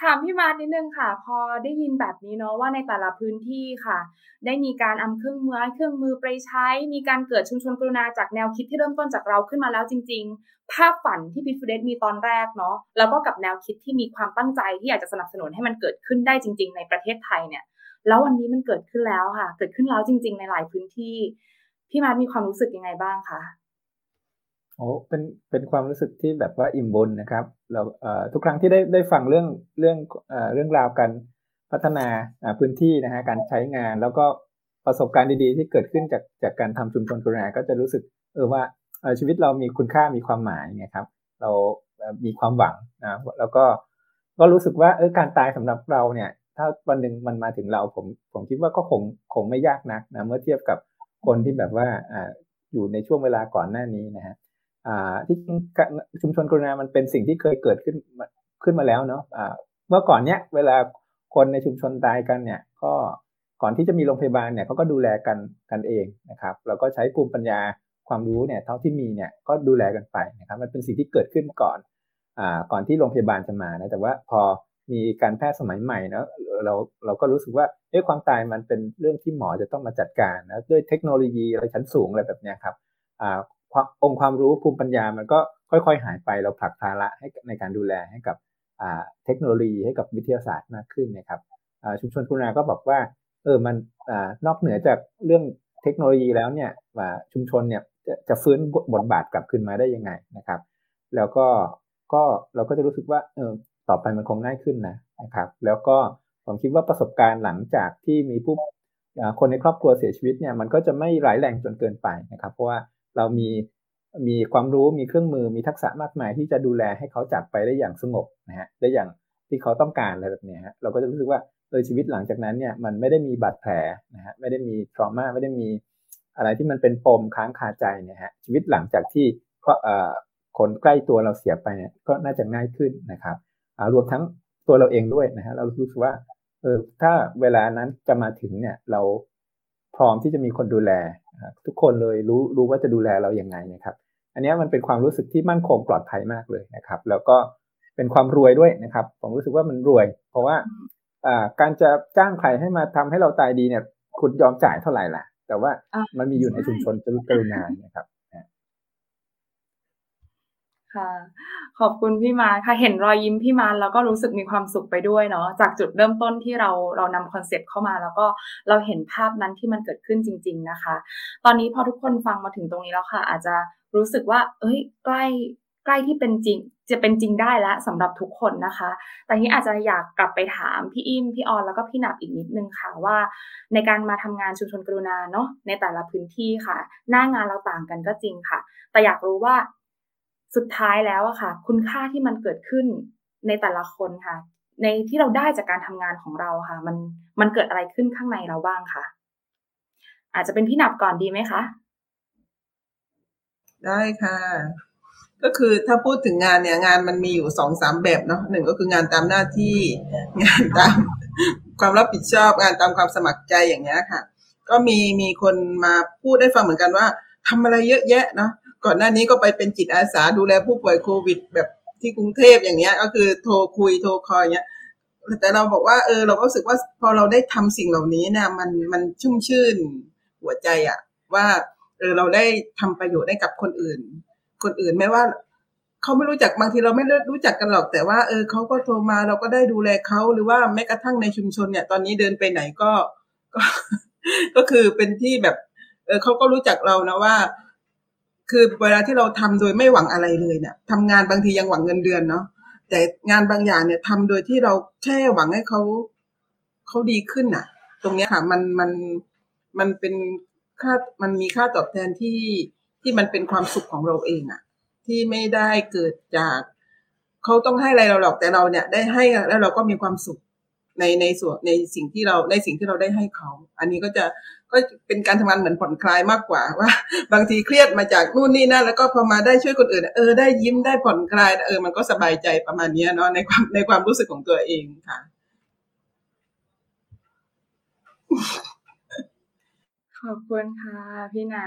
ถามพี่มาร์ทนิดนึงค่ะ พอได้ยินแบบนี้เนาะว่าในแต่ละพื้นที่ค่ะ ได้มีการนำเครื่องมือเครื่องมือไปใช้ มีการเกิดชุมชนกรุณาจากแนวคิดที่เริ่มต้นจากเราขึ้นมาแล้วจริง ๆ ภาพฝันที่พิฟูเดสมีตอนแรกเนาะแล้วก็กับแนวคิดที่มีความตั้งใจที่อยากจะสนับสนุนให้มันเกิดขึ้นได้จริง ๆ ในประเทศไทยเนี่ย แล้ววันนี้มันเกิดขึ้นแล้วค่ะ เกิดขึ้นแล้วจริง ๆ ในหลายพื้นที่พี่มาร์ทมีความรู้สึกยังไงบ้างคะ โอ้เป็นเป็นความรู้สึกที่แบบว่าอิ่มบุญนะครับเราเอ่อทุกครั้งที่ได้ได้ฟังเรื่องเรื่องเอ่อเรื่องราวการพัฒนาอ่าพื้นที่นะฮะการใช้งานแล้วก็ประสบการณ์ดีๆ ที่เกิดขึ้นจากจากการทำชุมชนกรุณาก็จะรู้สึกเออว่าเออชีวิตเรามีคุณค่ามีความหมายไงครับ เรามีความหวังนะแล้วก็ก็รู้สึกว่าเออการตายสำหรับเราเนี่ย ถ้าวันหนึ่งมันมาถึงเราผมผมคิดว่าก็คงคงไม่ยากนักนะเมื่อเทียบกับคนที่แบบว่าอ่าอยู่ในช่วงเวลาก่อนหน้านี้นะฮะ ที่จริงชุมชนกรุณามันเป็นสิ่งที่เคยเกิดขึ้นมาขึ้นมาแล้วเนาะเมื่อก่อนเนี้ยเวลาคนในชุมชนตายกันเนี่ย ก็ก่อนที่จะมีโรงพยาบาลเนี่ยเขาก็ดูแลกันกันเองนะครับแล้วก็ใช้ภูมิปัญญาความรู้เนี่ยเท่าที่มีเนี่ยก็ดูแลกันไปนะครับ มันเป็นสิ่งที่เกิดขึ้นก่อนอ่าก่อนที่โรงพยาบาลจะมานะแต่ว่าพอมีการแพทย์สมัยใหม่เนาะเราเราก็รู้สึกว่าเอ๊ะความตายมันเป็นเรื่องที่หมอจะต้องมาจัดการนะด้วยเทคโนโลยีอะไรชั้นสูงอะไรแบบเนี้ยครับอ่า องค์ความรู้ภูมิปัญญามันก็ค่อยๆ หายไปเราผลักภาระให้ในการดูแลให้กับเทคโนโลยีให้กับวิทยาศาสตร์มากขึ้นนะครับชุมชนคุณาก็บอกว่าเออมันอนอกเหนือจากเรื่องเทคโนโลยีแล้วเนี่ยชุมชนเนี่ยจะจะฟื้นบทบาทกลับคืนมาได้ยังไงนะครับ แล้วก็ก็เราก็จะรู้สึกว่าเออต่อไปมันคงง่ายขึ้นนะนะครับ แล้วก็ผมคิดว่าประสบการณ์หลังจากที่มีผู้คนในครอบครัวเสียชีวิตเนี่ยมันก็จะไม่ร้ายแรงจนเกินไปนะครับ เพราะว่า เรามีมีความรู้มีเครื่องมือมีทักษะมากมายที่จะดูแลให้เขาจากไปได้อย่างสงบนะฮะได้อย่างที่เขาต้องการอะไรแบบนี้ฮะเราก็จะรู้สึกว่าเออชีวิตหลังจากนั้นเนี่ยมันไม่ได้มีบาดแผลนะฮะไม่ได้มีทรมาไม่ได้มีอะไรที่มันเป็นปมค้างคาใจเนี่ยฮะชีวิตหลังจากที่คนใกล้ตัวเราเสียไปเนี่ยก็น่าจะง่ายขึ้นนะครับรวมทั้งตัวเราเองด้วยนะฮะเรารู้สึกว่าเออถ้าเวลานั้นจะมาถึงเนี่ยเราพร้อมที่จะมีคนดูแลทุกคนเลยรู้รู้ว่าจะดูแลเราอย่างไงนะครับ อันนี้มันเป็นความรู้สึกที่มั่นคงปลอดภัยมากเลยนะครับ แล้วก็เป็นความรวยด้วยนะครับ ผมรู้สึกว่ามันรวย เพราะว่าการจะจ้างใครให้มาทำให้เราตายดีเนี่ย คุณยอมจ่ายเท่าไหร่ล่ะ แต่ว่ามันมีอยู่ในชุมชนจรุกรุณานะครับ ค่ะ ขอบคุณพี่มาค่ะ เห็นรอยยิ้มพี่มาแล้วก็รู้สึกมีความสุขไปด้วยเนาะ จากจุดเริ่มต้นที่เราเรานำคอนเซ็ปต์เข้ามา แล้วก็เราเห็นภาพนั้นที่มันเกิดขึ้นจริง ๆนะคะ ตอนนี้พอทุกคนฟังมาถึงตรงนี้แล้วค่ะ อาจจะรู้สึกว่า เอ้ย ใกล้ใกล้ที่เป็นจริง จะเป็นจริงได้แล้วสำหรับทุกคนนะคะ แต่นี้อาจจะอยากกลับไปถามพี่อิมพี่ออนแล้วก็พี่หนับอีกนิดนึงค่ะว่า ในการมาทำงานชุมชนกรุณาเนาะในแต่ละพื้นที่ค่ะ หน้างานเราต่างกันก็จริงค่ะ แต่อยากรู้ว่า สุดท้ายแล้วอะค่ะ คุณค่าที่มันเกิดขึ้นในแต่ละคนค่ะ ในที่เราได้จากการทำงานของเราค่ะ มันมันเกิดอะไรขึ้นข้างในเราบ้างค่ะ อาจจะเป็นพี่หนับก่อนดีไหมคะ ได้ค่ะ ก็คือถ้าพูดถึงงานเนี่ย งานมันมีอยู่สองสามแบบเนาะหนึ่งก็คืองานตามหน้าที่งานตามความรับผิดชอบงานตามความสมัครใจอย่างเงี้ยค่ะ ก็มีมีคนมาพูดได้ฟังเหมือนกันว่าทำอะไรเยอะแยะเนาะ ก่อนหน้านี้ก็ไปเป็นจิตอาสาดูแลผู้ป่วยโควิด แบบที่กรุงเทพอย่างเงี้ย ก็คือโทรคุยโทรคอยเงี้ยแต่เราบอกว่าเออเราก็รู้สึกว่าพอเราได้ทำสิ่งเหล่านี้เนี่ยมันมันชุ่มชื่นหัวใจอะว่าเออเราได้ทำประโยชน์ให้กับคนอื่น คนอื่นไม่ว่าเขาไม่รู้จักบางทีเราไม่รู้จักกันหรอก แต่ว่าเออเขาก็โทรมาเราก็ได้ดูแลเขาหรือว่าแม้กระทั่งในชุมชนเนี่ย ตอนนี้เดินไปไหนก็ก็ ก็คือเป็นที่แบบ เออเขาก็รู้จักเรานะว่า คือเวลาที่เราทำโดยไม่หวังอะไรเลยเนี่ยทำงานบางทียังหวังเงินเดือนเนาะแต่งานบางอย่างเนี่ยทำโดยที่เราแค่หวังให้เขาเขาดีขึ้นน่ะ ตรงเนี้ยค่ะมันมันมันเป็นค่ามันมีค่าตอบแทนที่ที่มันเป็นความสุขของเราเองอะที่ไม่ได้เกิดจากเขาต้องให้อะไรเราหรอกแต่เราเนี่ย ได้ให้แล้วเราก็มีความสุขในในส่วนในสิ่งที่เราในสิ่งที่เราได้ให้เขา อันนี้ก็จะ ก็เป็นการทำงานเหมือนผ่อนคลายมากกว่าว่า บางทีเครียดมาจากนู่นนี่นั่นแล้วก็พอมาได้ช่วยคนอื่น เออได้ยิ้มได้ผ่อนคลายเออมันก็สบายใจประมาณนี้เนาะในความในความรู้สึกของตัวเองค่ะ ขอบคุณค่ะพี่นา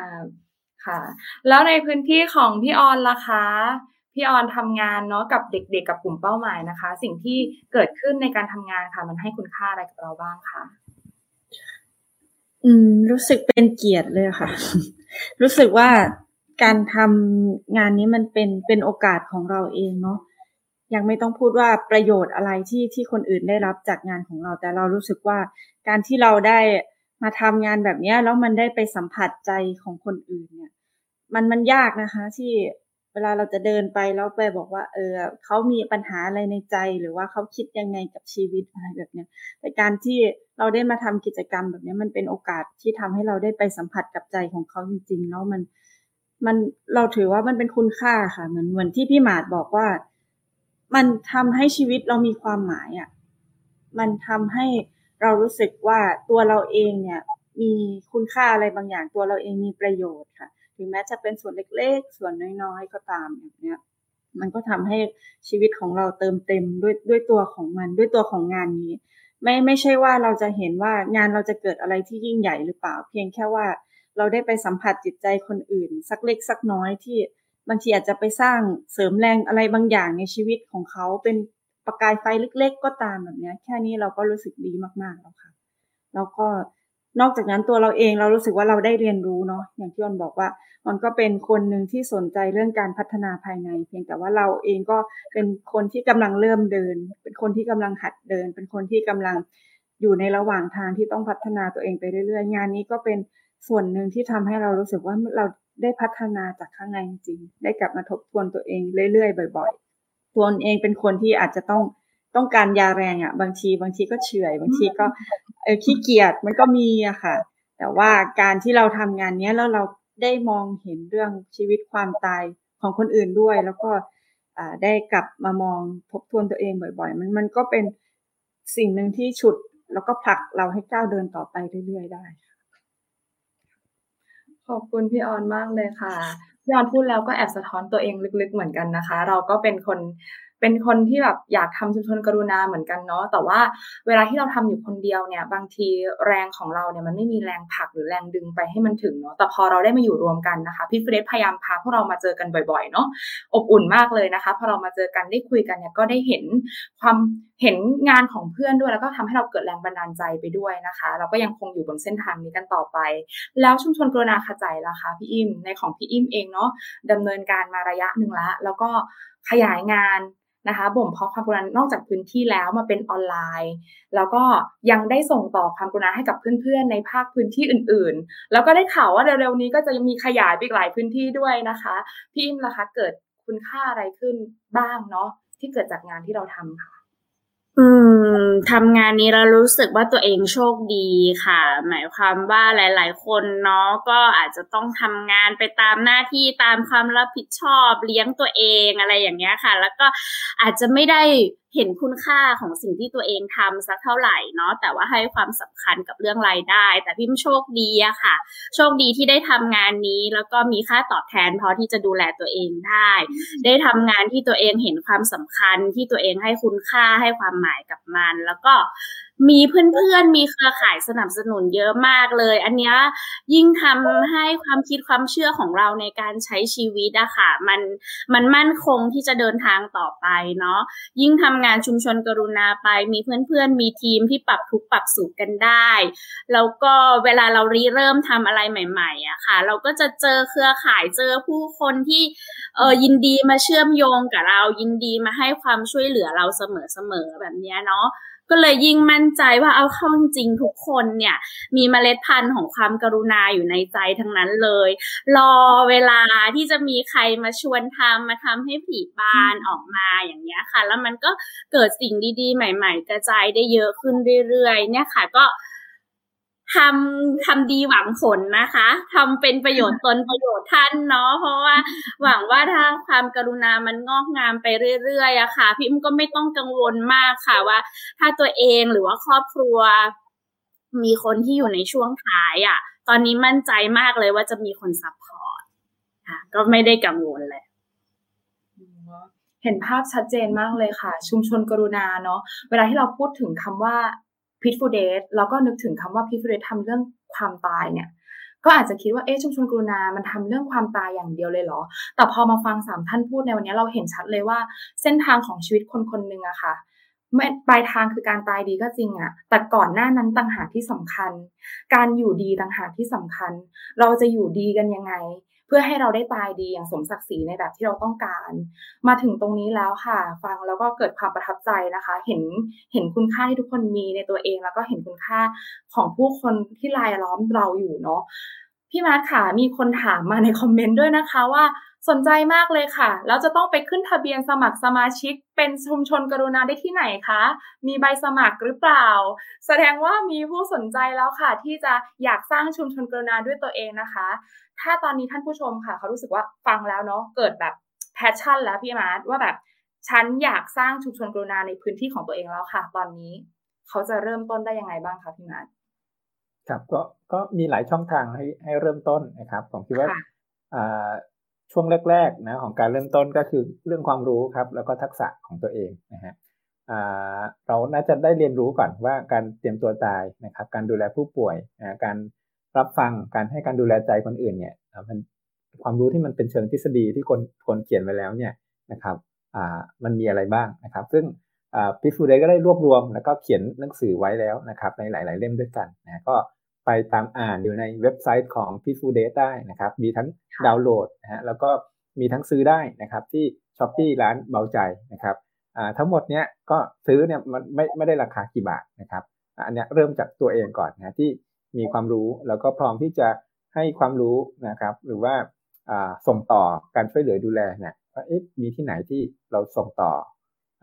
ค่ะ แล้วในพื้นที่ของพี่ออนล่ะคะพี่ออนทำงานเนาะกับเด็กๆกับกลุ่มเป้าหมายนะคะ สิ่งที่เกิดขึ้นในการทำงานค่ะ มันให้คุณค่าอะไรกับเราบ้างคะ อืม รู้สึกเป็นเกียรติเลยค่ะ รู้สึกว่าการทำงานนี้มันเป็นเป็นโอกาสของเราเองเนาะยังไม่ต้องพูดว่าประโยชน์อะไรที่ที่คนอื่นได้รับจากงานของเรา แต่เรารู้สึกว่าการที่เราได้มาทำงานแบบนี้แล้วมันได้ไปสัมผัสใจของคนอื่นเนี่ย มันมันยากนะคะ ที่ เวลาเราจะเดินไปแล้วไปบอกว่า เออเขามีปัญหาอะไรในใจหรือว่าเขาคิดยังไงกับชีวิตอะไรแบบเนี้ยแต่การที่เราได้มาทำกิจกรรมแบบนี้มันเป็นโอกาสที่ทำให้เราได้ไปสัมผัสกับใจของเขาจริงๆแล้วมันมันเราถือว่ามันเป็นคุณค่าค่ะ เหมือนเหมือนที่พี่หมาดบอกว่า มันทำให้ชีวิตเรามีความหมายอะ่ะมันทำให้เรารู้สึกว่าตัวเราเองเนี่ย มีคุณค่าอะไรบางอย่างตัวเราเองมีประโยชน์ค่ะ ถึงแม้จะเป็นส่วนเล็กๆ ส่วนน้อยๆ ก็ตามอย่างเนี้ยมันก็ทำให้ชีวิตของเราเติมเต็มด้วยด้วยตัวของมันด้วยตัวของงานนี้ ไม่ไม่ใช่ว่าเราจะเห็นว่างานเราจะเกิดอะไรที่ยิ่งใหญ่หรือเปล่า เพียงแค่ว่าเราได้ไปสัมผัสจิตใจคนอื่น สักเล็กสักน้อยที่บางทีอาจจะไปสร้างเสริมแรงอะไรบางอย่างในชีวิตของเขาเป็นประกายไฟเล็ก ๆ ก็ตามแบบนี้แค่นี้เราก็รู้สึกดีมากๆแล้วค่ะ แล้วก็ นอกจากนั้นตัวเราเองเรารู้สึกว่าเราได้เรียนรู้เนาะอย่างที่ออนบอกว่ามันก็เป็นคนหนึ่งที่สนใจเรื่องการพัฒนาภายใน เพียงแต่ว่าเราเองก็เป็นคนที่กำลังเริ่มเดิน เป็นคนที่กำลังหัดเดิน เป็นคนที่กำลังอยู่ในระหว่างทางที่ต้องพัฒนาตัวเองไปเรื่อยๆ งานนี้ก็เป็นส่วนหนึ่งที่ทำให้เรารู้สึกว่าเราได้พัฒนาจากข้างในจริงได้กลับมาทบทวนตัวเองเรื่อยๆ บ่อย ๆ ตัวเองเป็นคนที่อาจจะต้อง ต้องการยาแรงอะ่ะ บางทีบางทีก็เฉื่อยบางทีก็เออขี้เกียจมันก็มีอะค่ะ แต่ว่าการที่เราทำงานเนี้ยแล้วเราได้มองเห็นเรื่องชีวิตความตายของคนอื่นด้วย แล้วก็ได้กลับมามองทบทวนตัวเองบ่อย ๆ มันมันก็เป็นสิ่งหนึ่งที่ฉุด แล้วก็ผลักเราให้ก้าวเดินต่อไปเรื่อยๆได้ ขอบคุณพี่ออนมากเลยค่ะพี่ออนพูดแล้วก็แอบสะท้อนตัวเองลึกๆเหมือนกันนะคะ เราก็เป็นคน เป็นคนที่แบบอยากทำชุมชนกรุณาเหมือนกันเนาะแต่ว่าเวลาที่เราทำอยู่คนเดียวเนี่ย บางทีแรงของเราเนี่ยมันไม่มีแรงผลักหรือแรงดึงไปให้มันถึงเนาะแต่พอเราได้มาอยู่รวมกันนะคะพี่เฟรดพยายามพาพวกเรามาเจอกันบ่อยๆเนาะอบอุ่นมากเลยนะคะพอเรามาเจอกันได้คุยกันเนี่ยก็ได้เห็นความเห็นงานของเพื่อนด้วยแล้วก็ทำให้เราเกิดแรงบันดาลใจไปด้วยนะคะ เราก็ยังคงอยู่บนเส้นทางนี้กันต่อไป แล้วชุมชนกรุณาขจายล่ะคะพี่อิมในของพี่อิมเองเนาะดำเนินการมาระยะหนึ่งล้วแล้วก็ขยายงาน นะคะบ่มเพาะความกรุณานอกจากพื้นที่แล้วมาเป็นออนไลน์ แล้วก็ยังได้ส่งต่อความกรุณาให้กับเพื่อนๆ ในภาคพื้นที่อื่นๆ แล้วก็ได้ข่าวว่าเร็วๆนี้ก็จะมีขยายไปอีกหลายพื้นที่ด้วยนะคะพี่อิมล่ะคะเกิดคุณค่าอะไรขึ้นบ้างเนาะที่เกิดจากงานที่เราทำค่ะ อืมทำงานนี้เรารู้สึกว่าตัวเองโชคดีค่ะ หมายความว่าหลาย ๆ คนเนาะก็อาจจะต้องทำงานไปตามหน้าที่ตามความรับผิดชอบเลี้ยงตัวเองอะไรอย่างเงี้ยค่ะ แล้วก็อาจจะไม่ได้ เห็นคุณค่าของสิ่งที่ตัวเองทำสักเท่าไหร่เนาะแต่ว่าให้ความสำคัญกับเรื่องรายได้ แต่พิมโชคดีอะค่ะ โชคดีที่ได้ทำงานนี้ แล้วก็มีค่าตอบแทนพอที่จะดูแลตัวเองได้ ได้ทำงานที่ตัวเองเห็นความสำคัญที่ตัวเองให้คุณค่าให้ความหมายกับมัน แล้วก็ มีเพื่อนๆ มีเครือข่ายสนับสนุนเยอะมากเลย อันนี้ยิ่งทำให้ความคิดความเชื่อของเราในการใช้ชีวิตอะค่ะ มันมันมั่นคงที่จะเดินทางต่อไปเนาะ ยิ่งทำงานชุมชนกรุณาไป มีเพื่อนๆ มีทีมที่ปรับทุกปรับสุขกันได้ แล้วก็เวลาเรารีเริ่มทำอะไรใหม่ๆอะค่ะ เราก็จะเจอเครือข่ายเจอผู้คนที่เออยินดีมาเชื่อมโยงกับเรา ยินดีมาให้ความช่วยเหลือเราเสมอๆแบบนี้เนาะ ก็เลยยิ่งมั่นใจว่าเอาเข้าจริงทุกคนเนี่ย มีเมล็ดพันธุ์ของความกรุณาอยู่ในใจทั้งนั้นเลย รอเวลาที่จะมีใครมาชวนทำมาทำให้ผีบานออกมาอย่างเงี้ยค่ะ แล้วมันก็เกิดสิ่งดีๆ ใหม่ ๆ กระจายได้เยอะขึ้นเรื่อยๆ เนี่ยค่ะก็ ทำทำดีหวังผลนะคะทำเป็นประโยชน์ตนประโยชน์ท่านเนาะเพราะว่าหวังว่าถ้าความกรุณามันงอกงามไปเรื่อยๆอะค่ะ พี่อุ้มก็ไม่ต้องกังวลมากค่ะว่า ถ้าตัวเองหรือว่าครอบครัว มีคนที่อยู่ในช่วงท้ายอะตอนนี้มั่นใจมากเลยว่าจะมีคน support ค่ะ ก็ไม่ได้กังวลเลยเห็นภาพชัดเจนมากเลยค่ะ ชุมชนกรุณาเนาะเวลาที่เราพูดถึงคำว่า พิทฟูเดสแล้วก็นึกถึงคำว่าพิทฟูเดสทำเรื่องความตายเนี่ยก็อาจจะคิดว่าเอ๊ะชุมชนกรุณา มันทำเรื่องความตายอย่างเดียวเลยเหรอ แต่พอมาฟังสามท่านพูดในวันนี้เราเห็นชัดเลยว่า เส้นทางของชีวิตคนคนหนึ่งอะค่ะปลายทางคือการตายดีก็จริงอะแต่ก่อนหน้านั้นต่างหากที่สำคัญ การอยู่ดีต่างหากที่สำคัญ เราจะอยู่ดีกันยังไง พื่อให้เราได้ตายดีอย่างสมศักดิ์ศรีในแบบที่เราต้องการ มาถึงตรงนี้แล้วค่ะ ฟังแล้วก็เกิดความประทับใจนะคะ เห็นเห็นคุณค่าที่ทุกคนมีในตัวเอง แล้วก็เห็นคุณค่าของผู้คนที่รายล้อมเราอยู่เนาะพี่มาร์ทค่ะมีคนถามมาในคอมเมนต์ด้วยนะคะว่า สนใจมากเลยค่ะ แล้วจะต้องไปขึ้นทะเบียนสมัครสมาชิก เป็นชุมชนกรุณาได้ที่ไหนคะ มีใบสมัครหรือเปล่า แสดงว่ามีผู้สนใจแล้วค่ะ ที่จะอยากสร้างชุมชนกรุณาด้วยตัวเองนะคะ ถ้าตอนนี้ท่านผู้ชมค่ะ เขารู้สึกว่าฟังแล้วเนาะเกิดแบบ passion แล้วพี่มาร์ทว่าแบบฉันอยากสร้างชุมชนกรุณาในพื้นที่ของตัวเองแล้วค่ะ ตอนนี้เขาจะเริ่มต้นได้ยังไงบ้างคะพี่มาร์ทครับก็ก็มีหลายช่องทางให้ให้เริ่มต้นนะครับผมคิดว่า ช่วงแรกๆนะของการเริ่มต้นก็คือเรื่องความรู้ครับ แล้วก็ทักษะของตัวเองนะฮะเราน่าจะได้เรียนรู้ก่อนว่าการเตรียมตัวตายนะครับ การดูแลผู้ป่วยนะการรับฟังการให้การดูแลใจคนอื่นเนี่ยมันความรู้ที่มันเป็นเชิงทฤษฎีที่คนคนเขียนไว้แล้วเนี่ยนะครับมันมีอะไรบ้างนะครับ ซึ่งพิฟูเดก็ได้รวบรวมแล้วก็เขียนหนังสือไว้แล้วนะครับ ในหลาย ๆ เล่มด้วยกันนะก็ ไปตามอ่านอยู่ในเว็บไซต์ของพิฟูเดได้นะครับ มีทั้งดาวน์โหลดนะฮะแล้วก็มีทั้งซื้อได้นะครับที่ช้อปปี้ร้านเบาใจนะครับทั้งหมดเนี้ยก็ซื้อเนี่ยมันไม่ไม่ได้ราคากี่บาทนะครับอันนี้เริ่มจากตัวเองก่อนนะที่มีความรู้แล้วก็พร้อมที่จะให้ความรู้นะครับหรือว่าส่งต่อการช่วยเหลือดูแลเนี่ยว่ามีที่ไหนที่เราส่งต่อ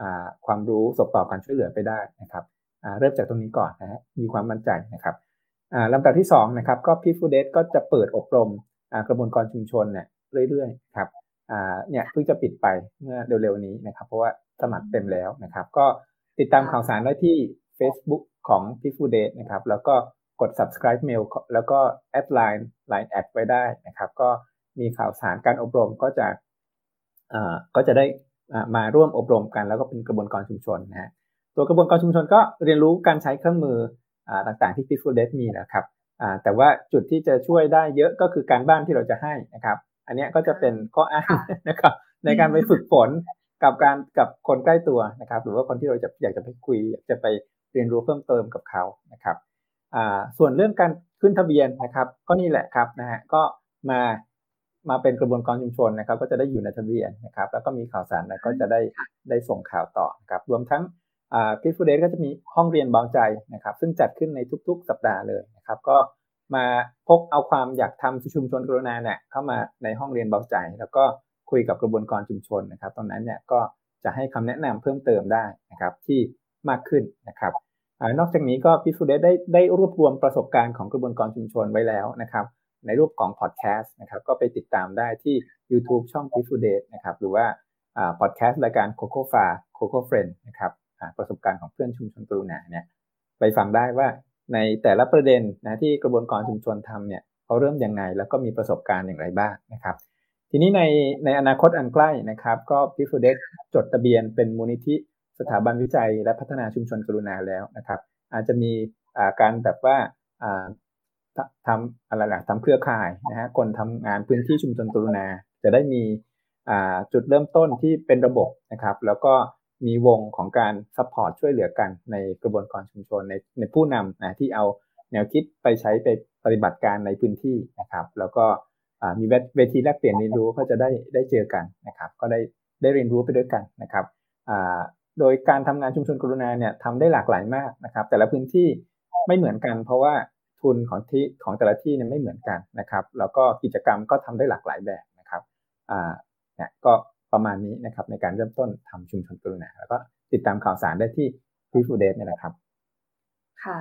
อความรู้ส่งต่อการช่วยเหลือไปได้นะครับเริ่มจากตรงนี้ก่อนนะฮะมีความมั่นใจนะครับ ลำดับที่2นะครับก็พี่ฟูเดสก็จะเปิดอบรมกระบวนกรชุมชนเนี่ยเรื่อยๆครับเนี่ยเพิ่งจะปิดไปเมื่อเร็วๆนี้นะครับ เพราะว่าสมัครเต็มแล้วนะครับ ก็ติดตามข่าวสารได้ที่ Facebook ของ p i f u d a t e นะครับ แล้วก็กด subscribe mail แล้วก็แอดไลน์ line แอดไว้ได้นะครับ ก็มีข่าวสารการอบรมก็จะก็จะได้มาร่วมอบรมกัน แล้วก็เป็นกระบวนการชุมชนนะฮะตัวกระบวนการชุมชนก็เรียนรู้การใช้เครื่องมือ ต่างๆที่ p i f u d a t e มีนะครับแต่ว่าจุดที่จะช่วยได้เยอะก็คือการบ้านที่เราจะให้นะครับ อันนี้ก็จะเป็นข้ออ้างนะครับในการไปฝึกฝนกับการกับคนใกล้ตัวนะครับ หรือว่าคนที่เราจะอยากจะไปคุยอยากจะไปเรียนรู้เพิ่มเติมกับเขานะครับส่วนเรื่องการขึ้นทะเบียนนะครับ ก็นี่แหละครับนะฮะก็มามาเป็นกระบวนการชุมชนนะครับ ก็จะได้อยู่ในทะเบียนนะครับ แล้วก็มีข่าวสารแล้วก็จะได้ได้ส่งข่าวต่อครับ รวมทั้ง พิฟูเดสก็จะมีห้องเรียนเบาใจนะครับ ซึ่งจัดขึ้นในทุกๆ สัปดาห์เลยนะครับ ก็มาพกเอาความอยากทำชุมชนกรุณาเนี่ยเข้ามาในห้องเรียนเบาใจ แล้วก็คุยกับกระบวนการชุมชนนะครับตรงนั้นเนี่ยก็จะให้คำแนะนำเพิ่มเติมได้นะครับที่มากขึ้นนะครับอนอกจากนี้ก็พิสูจน์ได้ได้รวบรวมประสบการณ์ของกระบวนการชุมชนไว้แล้วนะครับ ในรูปของพอดแคสต์นะครับก็ไปติดตามได้ที่ YouTube ช่องพิสูจน์นะครับหรือว่าพอดแคสต์รายการโคโค่ฟาโคโค่เฟรนนะครับ ประสบการณ์ของเพื่อนชุมชนกรุณาเนี่ยไปฟังได้ว่าในแต่ละประเด็นนะที่กระบวนการชุมชนทำเนี่ยเขาเริ่มยังไงแล้วก็มีประสบการณ์อย่างไรบ้างนะครับ ทีนี้ในในอนาคตอันใกล้นะครับ ก็พิฟูเดสจดทะเบียนเป็นมูลนิธิสถาบันวิจัย และพัฒนาชุมชนกรุณาแล้วนะครับ อาจจะมีการแบบว่าทำอะไรล่ะทำเครือข่ายนะฮะคนทำงานพื้นที่ชุมชนกรุณา จะได้มีจุดเริ่มต้นที่เป็นระบบนะครับ แล้วก็ มีวงของการ support ช่วยเหลือกันในกระบวนกรชุมชนในในผู้นำนะที่เอาแนวคิดไปใช้ไปปฏิบัติการในพื้นที่นะครับ แล้วก็มีเวทีแลกเปลี่ยนเรียนรู้ก็จะได้ได้เจอกันนะครับ ก็ได้ได้เรียนรู้ไปด้วยกันนะครับโดยการทำงานชุมชนกรุณาเนี่ยทำได้หลากหลายมากนะครับ แต่ละพื้นที่ไม่เหมือนกัน เพราะว่าทุนของที่ของแต่ละที่เนี่ยไม่เหมือนกันนะครับ แล้วก็กิจกรรมก็ทำได้หลากหลายแบบนะครับอ่าเนี่ยก็ ประมาณนี้นะครับในการเริ่มต้นทำชุมชนกรุณาแล้วก็ติดตามข่าวสารได้ที่พี่ฟูเดสเนี่ยแหละครับ ค่ะ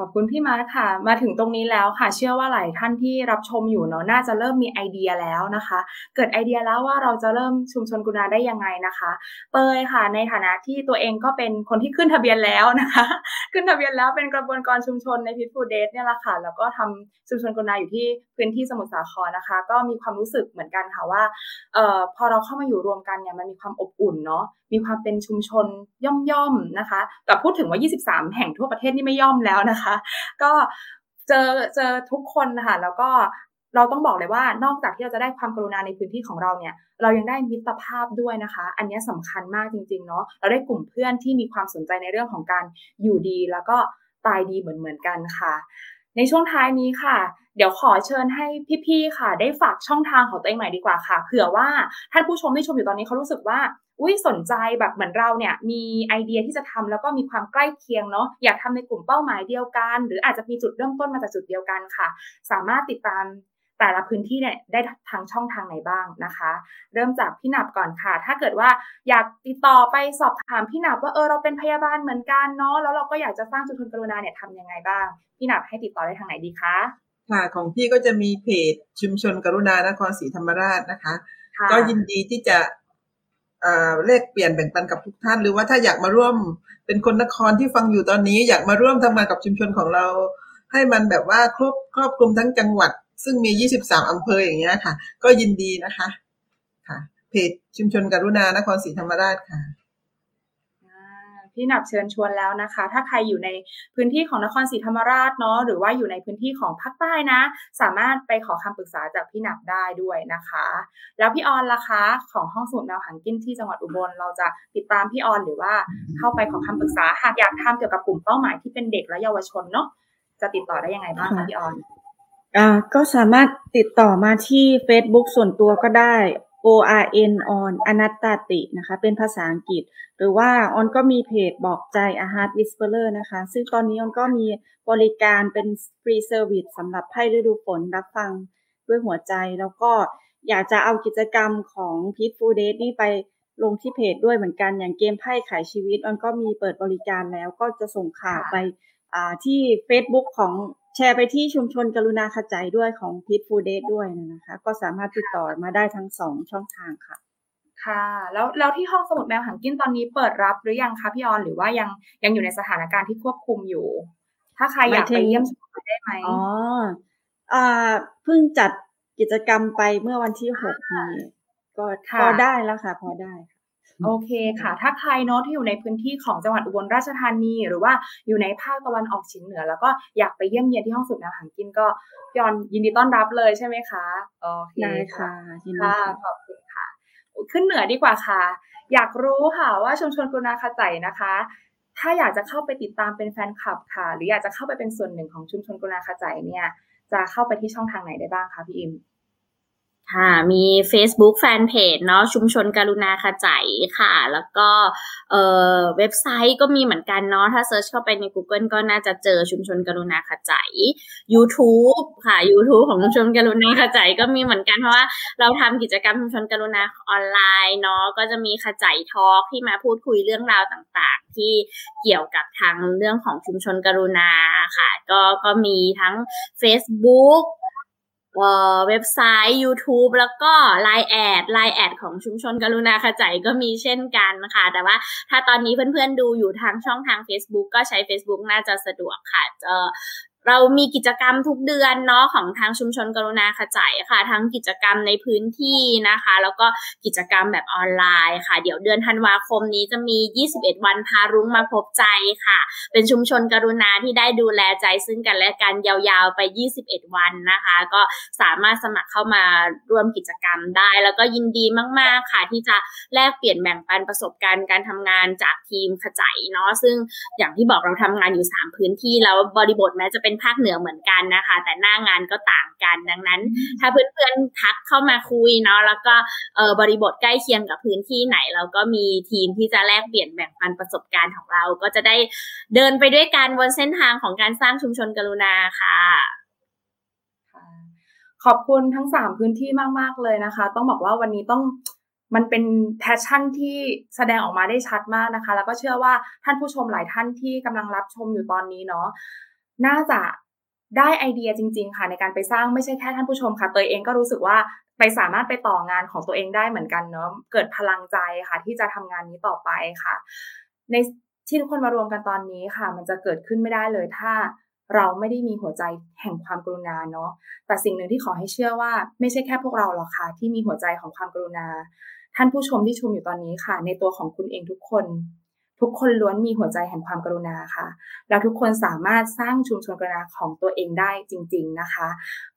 ขอบคุณพี่มาร์ทค่ะ มาถึงตรงนี้แล้วค่ะ เชื่อว่าหลายท่านที่รับชมอยู่เนาะน่าจะเริ่มมีไอเดียแล้วนะคะ เกิดไอเดียแล้วว่าเราจะเริ่มชุมชนกรุณาได้ยังไงนะคะ เตยค่ะ ในฐานะที่ตัวเองก็เป็นคนที่ขึ้นทะเบียนแล้วนะคะ ขึ้นทะเบียนแล้วเป็นกระบวนกรชุมชนใน Peaceful Death เนี่ยแหละค่ะ แล้วก็ทำชุมชนกรุณาอยู่ที่พื้นที่สมุทรสาครนะคะ ก็มีความรู้สึกเหมือนกันค่ะว่าเอ่อพอเราเข้ามาอยู่รวมกันเนี่ยมันมีความอบอุ่นเนาะมีความเป็นชุมชนย่อมๆนะคะ แต่พูดถึงว่า 23 แห่งทั่วประเทศนี่ไม่ย่อมแล้วนะคะ ก็เจอเจอทุกคนนะคะแล้วก็เราต้องบอกเลยว่านอกจากที่เราจะได้ความกรุณาในพื้นที่ของเราเนี่ย เรายังได้มิตรภาพด้วยนะคะ อันนี้สำคัญมากจริงๆเนาะเราได้กลุ่มเพื่อนที่มีความสนใจในเรื่องของการอยู่ดี แล้วก็ตายดีเหมือนๆกันค่ะ ในช่วงท้ายนี้ค่ะ เดี๋ยวขอเชิญให้พี่ๆค่ะ ได้ฝากช่องทางของตัวเองใหม่ดีกว่าค่ะเผื่อว่าท่านผู้ชมที่ชมอยู่ตอนนี้เขารู้สึกว่าอุ้ยสนใจแบบเหมือนเราเนี่ยมีไอเดียที่จะทำแล้วก็มีความใกล้เคียงเนาะอยากทำในกลุ่มเป้าหมายเดียวกัน หรืออาจจะมีจุดเริ่มต้นมาจากจุดเดียวกันค่ะ สามารถติดตามแต่ละพื้นที่เนี่ยได้ทางช่องทางไหนบ้างนะคะ เริ่มจากพี่หนับก่อนค่ะ ถ้าเกิดว่าอยากติดต่อไปสอบถามพี่หนับว่าเออเราเป็นพยาบาลเหมือนกันเนาะแล้วเราก็อยากจะสร้างชุมชนกรุณาเนี่ยทำยังไงบ้าง พี่หนับให้ติดต่อได้ทางไหนดีคะ ค่ะของพี่ก็จะมีเพจชุมชนกรุณานครศรีธรรมราชนะคะ ก็ยินดีที่จะเลขเปลี่ยนแบ่งปันกับทุกท่าน หรือว่าถ้าอยากมาร่วมเป็นคนนครที่ฟังอยู่ตอนนี้ อยากมาร่วมทำงานกับชุมชนของเรา ให้มันแบบว่าครอบครอบคลุมทั้งจังหวัด ซึ่งมี 23 อำเภออย่างเงี้ยค่ะ ก็ยินดีนะคะ ค่ะ เพจชุมชนกรุณานครศรีธรรมราชค่ะ พี่หนับเชิญชวนแล้วนะคะ ถ้าใครอยู่ในพื้นที่ของนครศรีธรรมราชเนาะหรือว่าอยู่ในพื้นที่ของภาคใต้นะ สามารถไปขอคำปรึกษาจากพี่หนับได้ด้วยนะคะ แล้วพี่ออนล่ะคะของห้องสมุดแมวหังกินที่จังหวัดอุบลเราจะติดตามพี่ออนหรือว่าเข้าไปขอคำปรึกษาหากอยากทำเกี่ยวกับกลุ่มเป้าหมายที่เป็นเด็กและเยาวชนเนาะจะติดต่อได้ยังไงบ้างคะพี่ออนอ่าก็สามารถติดต่อมาที่ Facebook ส่วนตัวก็ได้ O R N on อนัตตาตินะคะ เป็นภาษาอังกฤษ หรือว่าออนก็มีเพจบอกใจ a Heart Whisperer นะคะ ซึ่งตอนนี้ออนก็มีบริการเป็น free service สำหรับไพ่ฤดูฝนรับฟังด้วยหัวใจ แล้วก็อยากจะเอากิจกรรมของ Peaceful Death นี่ไปลงที่เพจด้วยเหมือนกัน อย่างเกมไพ่ไขชีวิตออนก็มีเปิดบริการแล้วก็จะส่งข่าวไปที่ Facebook ของ แชร์ไปที่ชุมชนกรุณาขจายด้วยของ Peaceful Death ด้วยนะคะ ก็สามารถติดต่อมาได้ทั้งสองช่องทางค่ะ ค่ะ แล้วแล้วที่ห้องสมุดแมวหางกิ้นตอนนี้เปิดรับหรือยังคะพี่ออนหรือว่ายังยังอยู่ในสถานการณ์ที่ควบคุมอยู่ ถ้าใครอยากไปเยี่ยมชมได้ไหมอ๋ออ่าเพิ่งจัดกิจกรรมไปเมื่อวันที่หกนี้ก็พอได้แล้วค่ะ พอได้ โอเคค่ะ ถ้าใครเนาะที่อยู่ในพื้นที่ของจังหวัดอุบลราชธานี หรือว่าอยู่ในภาคตะวันออกเฉียงเหนือ แล้วก็อยากไปเยี่ยมเยียนที่ห้องสุดแนวหางกินก็ยอนยินดีต้อนรับเลยใช่ไหมคะโอเคได้ค่ะยินดีค่ะขอบคุณค่ะ ขึ้นเหนือดีกว่าค่ะ อยากรู้ค่ะว่าชุมชนกุณาคาใจนะคะ ถ้าอยากจะเข้าไปติดตามเป็นแฟนคลับค่ะ หรืออยากจะเข้าไปเป็นส่วนหนึ่งของชุมชนกุณาคาใจเนี่ย จะเข้าไปที่ช่องทางไหนได้บ้างคะพี่อิม ค่ะมี Facebook Fanpage เนาะชุมชนการุณาขจายค่ะ แล้วก็เอ่อเว็บไซต์ก็มีเหมือนกันเนาะถ้า search เข้าไปใน Google ก็น่าจะเจอชุมชนกรุณาขจาย YouTube ค่ะ YouTube ของชุมชนกรุณาขจายก็มีเหมือนกันเพราะว่าเราทำกิจกรรมชุมชนกรุณาออนไลน์เนาะก็จะมีขจาย talk ที่มาพูดคุยเรื่องราวต่างๆ ที่เกี่ยวกับทางเรื่องของชุมชนกรุณาค่ะ ก็ก็มีทั้ง Facebook เว็บไซต์ YouTube แล้วก็ Line แอด Line แอดของชุมชนกรุณาขจายก็มีเช่นกันนะคะแต่ว่าถ้าตอนนี้เพื่อนๆดูอยู่ทางช่องทาง Facebook ก็ใช้ Facebook น่าจะสะดวกค่ะ เรามีกิจกรรมทุกเดือนเนาะของทางชุมชนกรุณาขจายค่ะ ทั้งกิจกรรมในพื้นที่นะคะ แล้วก็กิจกรรมแบบออนไลน์ค่ะ เดี๋ยวเดือนธันวาคมนี้จะมี 21 วันพารุ้งมาพบใจค่ะ เป็นชุมชนกรุณาที่ได้ดูแลใจซึ่งกันและกันยาวๆไป 21 วันนะคะ ก็สามารถสมัครเข้ามาร่วมกิจกรรมได้ แล้วก็ยินดีมาก ๆค่ะ ที่จะแลกเปลี่ยนแบ่งปันประสบการณ์การทำงานจากทีมขจายเนาะซึ่งอย่างที่บอกเราทำงานอยู่ 3 พื้นที่แล้วบริบทแม้จะเป็นภาคเหนือเหมือนกันนะคะ แต่หน้างานก็ต่างกันดังนั้น ถ้าเพื่อนๆทักเข้ามาคุยเนาะแล้วก็เออบริบทใกล้เคียงกับพื้นที่ไหน เราก็มีทีมที่จะแลกเปลี่ยนแบ่งปันประสบการณ์ของเราก็จะได้เดินไปด้วยกันบนเส้นทางของการสร้างชุมชนกรุณาค่ะขอบคุณทั้งสามพื้นที่มาก ๆ เลยนะคะ ต้องบอกว่าวันนี้ต้องมันเป็น passion ที่แสดงออกมาได้ชัดมากนะคะ แล้วก็เชื่อว่าท่านผู้ชมหลายท่านที่กำลังรับชมอยู่ตอนนี้เนาะ น่าจะได้ไอเดียจริง ๆ ค่ะ ในการไปสร้างไม่ใช่แค่ท่านผู้ชมค่ะตัวเองก็รู้สึกว่าไปสามารถไปต่องานของตัวเองได้เหมือนกันเนาะเกิดพลังใจค่ะที่จะทำงานนี้ต่อไปค่ะ ในที่ทุกคนมารวมกันตอนนี้ค่ะ มันจะเกิดขึ้นไม่ได้เลยถ้าเราไม่ได้มีหัวใจแห่งความกรุณาเนาะแต่สิ่งหนึ่งที่ขอให้เชื่อว่า ไม่ใช่แค่พวกเราหรอกค่ะที่มีหัวใจของความกรุณา ท่านผู้ชมที่ชมอยู่ตอนนี้ค่ะ ในตัวของคุณเองทุกคน ทุกคนล้วนมีหัวใจแห่งความกรุณาค่ะ แล้วทุกคนสามารถสร้างชุมชนกรุณาของตัวเองได้จริง ๆนะคะ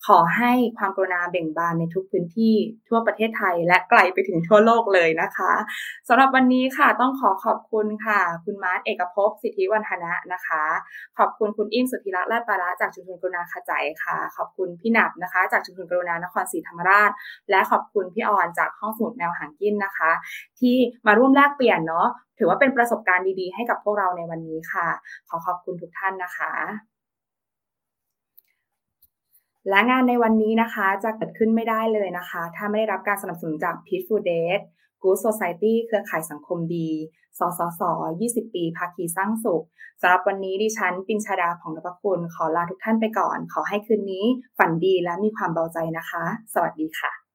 ขอให้ความกรุณาเบ่งบานในทุกพื้นที่ทั่วประเทศไทย และไกลไปถึงทั่วโลกเลยนะคะสำหรับวันนี้ค่ะต้องขอขอบคุณค่ะ คุณมาร์ตเอกภพสิทธิวันธนะนะคะ ขอบคุณคุณอิ้มสุธิรัตน์ลาปาระจากชุมชนกรุณาขจายค่ะ ขอบคุณพี่หนับนะคะ จากชุมชนกรุณานครศรีธรรมราช และขอบคุณพี่ออนจากห้องสมุดแมวหางกินนะคะ ที่มาร่วมแลกเปลี่ยนเนาะ ถือว่าเป็นประสบการณ์ดีๆ ให้กับพวกเราในวันนี้ค่ะ ขอขอบคุณทุกท่านนะคะและงานในวันนี้นะคะจะเกิดขึ้นไม่ได้เลยนะคะ ถ้าไม่ได้รับการสนับสนุนจาก Peaceful Date Good Society เครือข่ายสังคมดี สสส 20 ปีภาคีสร้างสุขสำหรับวันนี้ดิฉัน ปินชาดาของนพคุณ ขอลาทุกท่านไปก่อน ขอให้คืนนี้ฝันดีและมีความเบาใจนะคะ สวัสดีค่ะ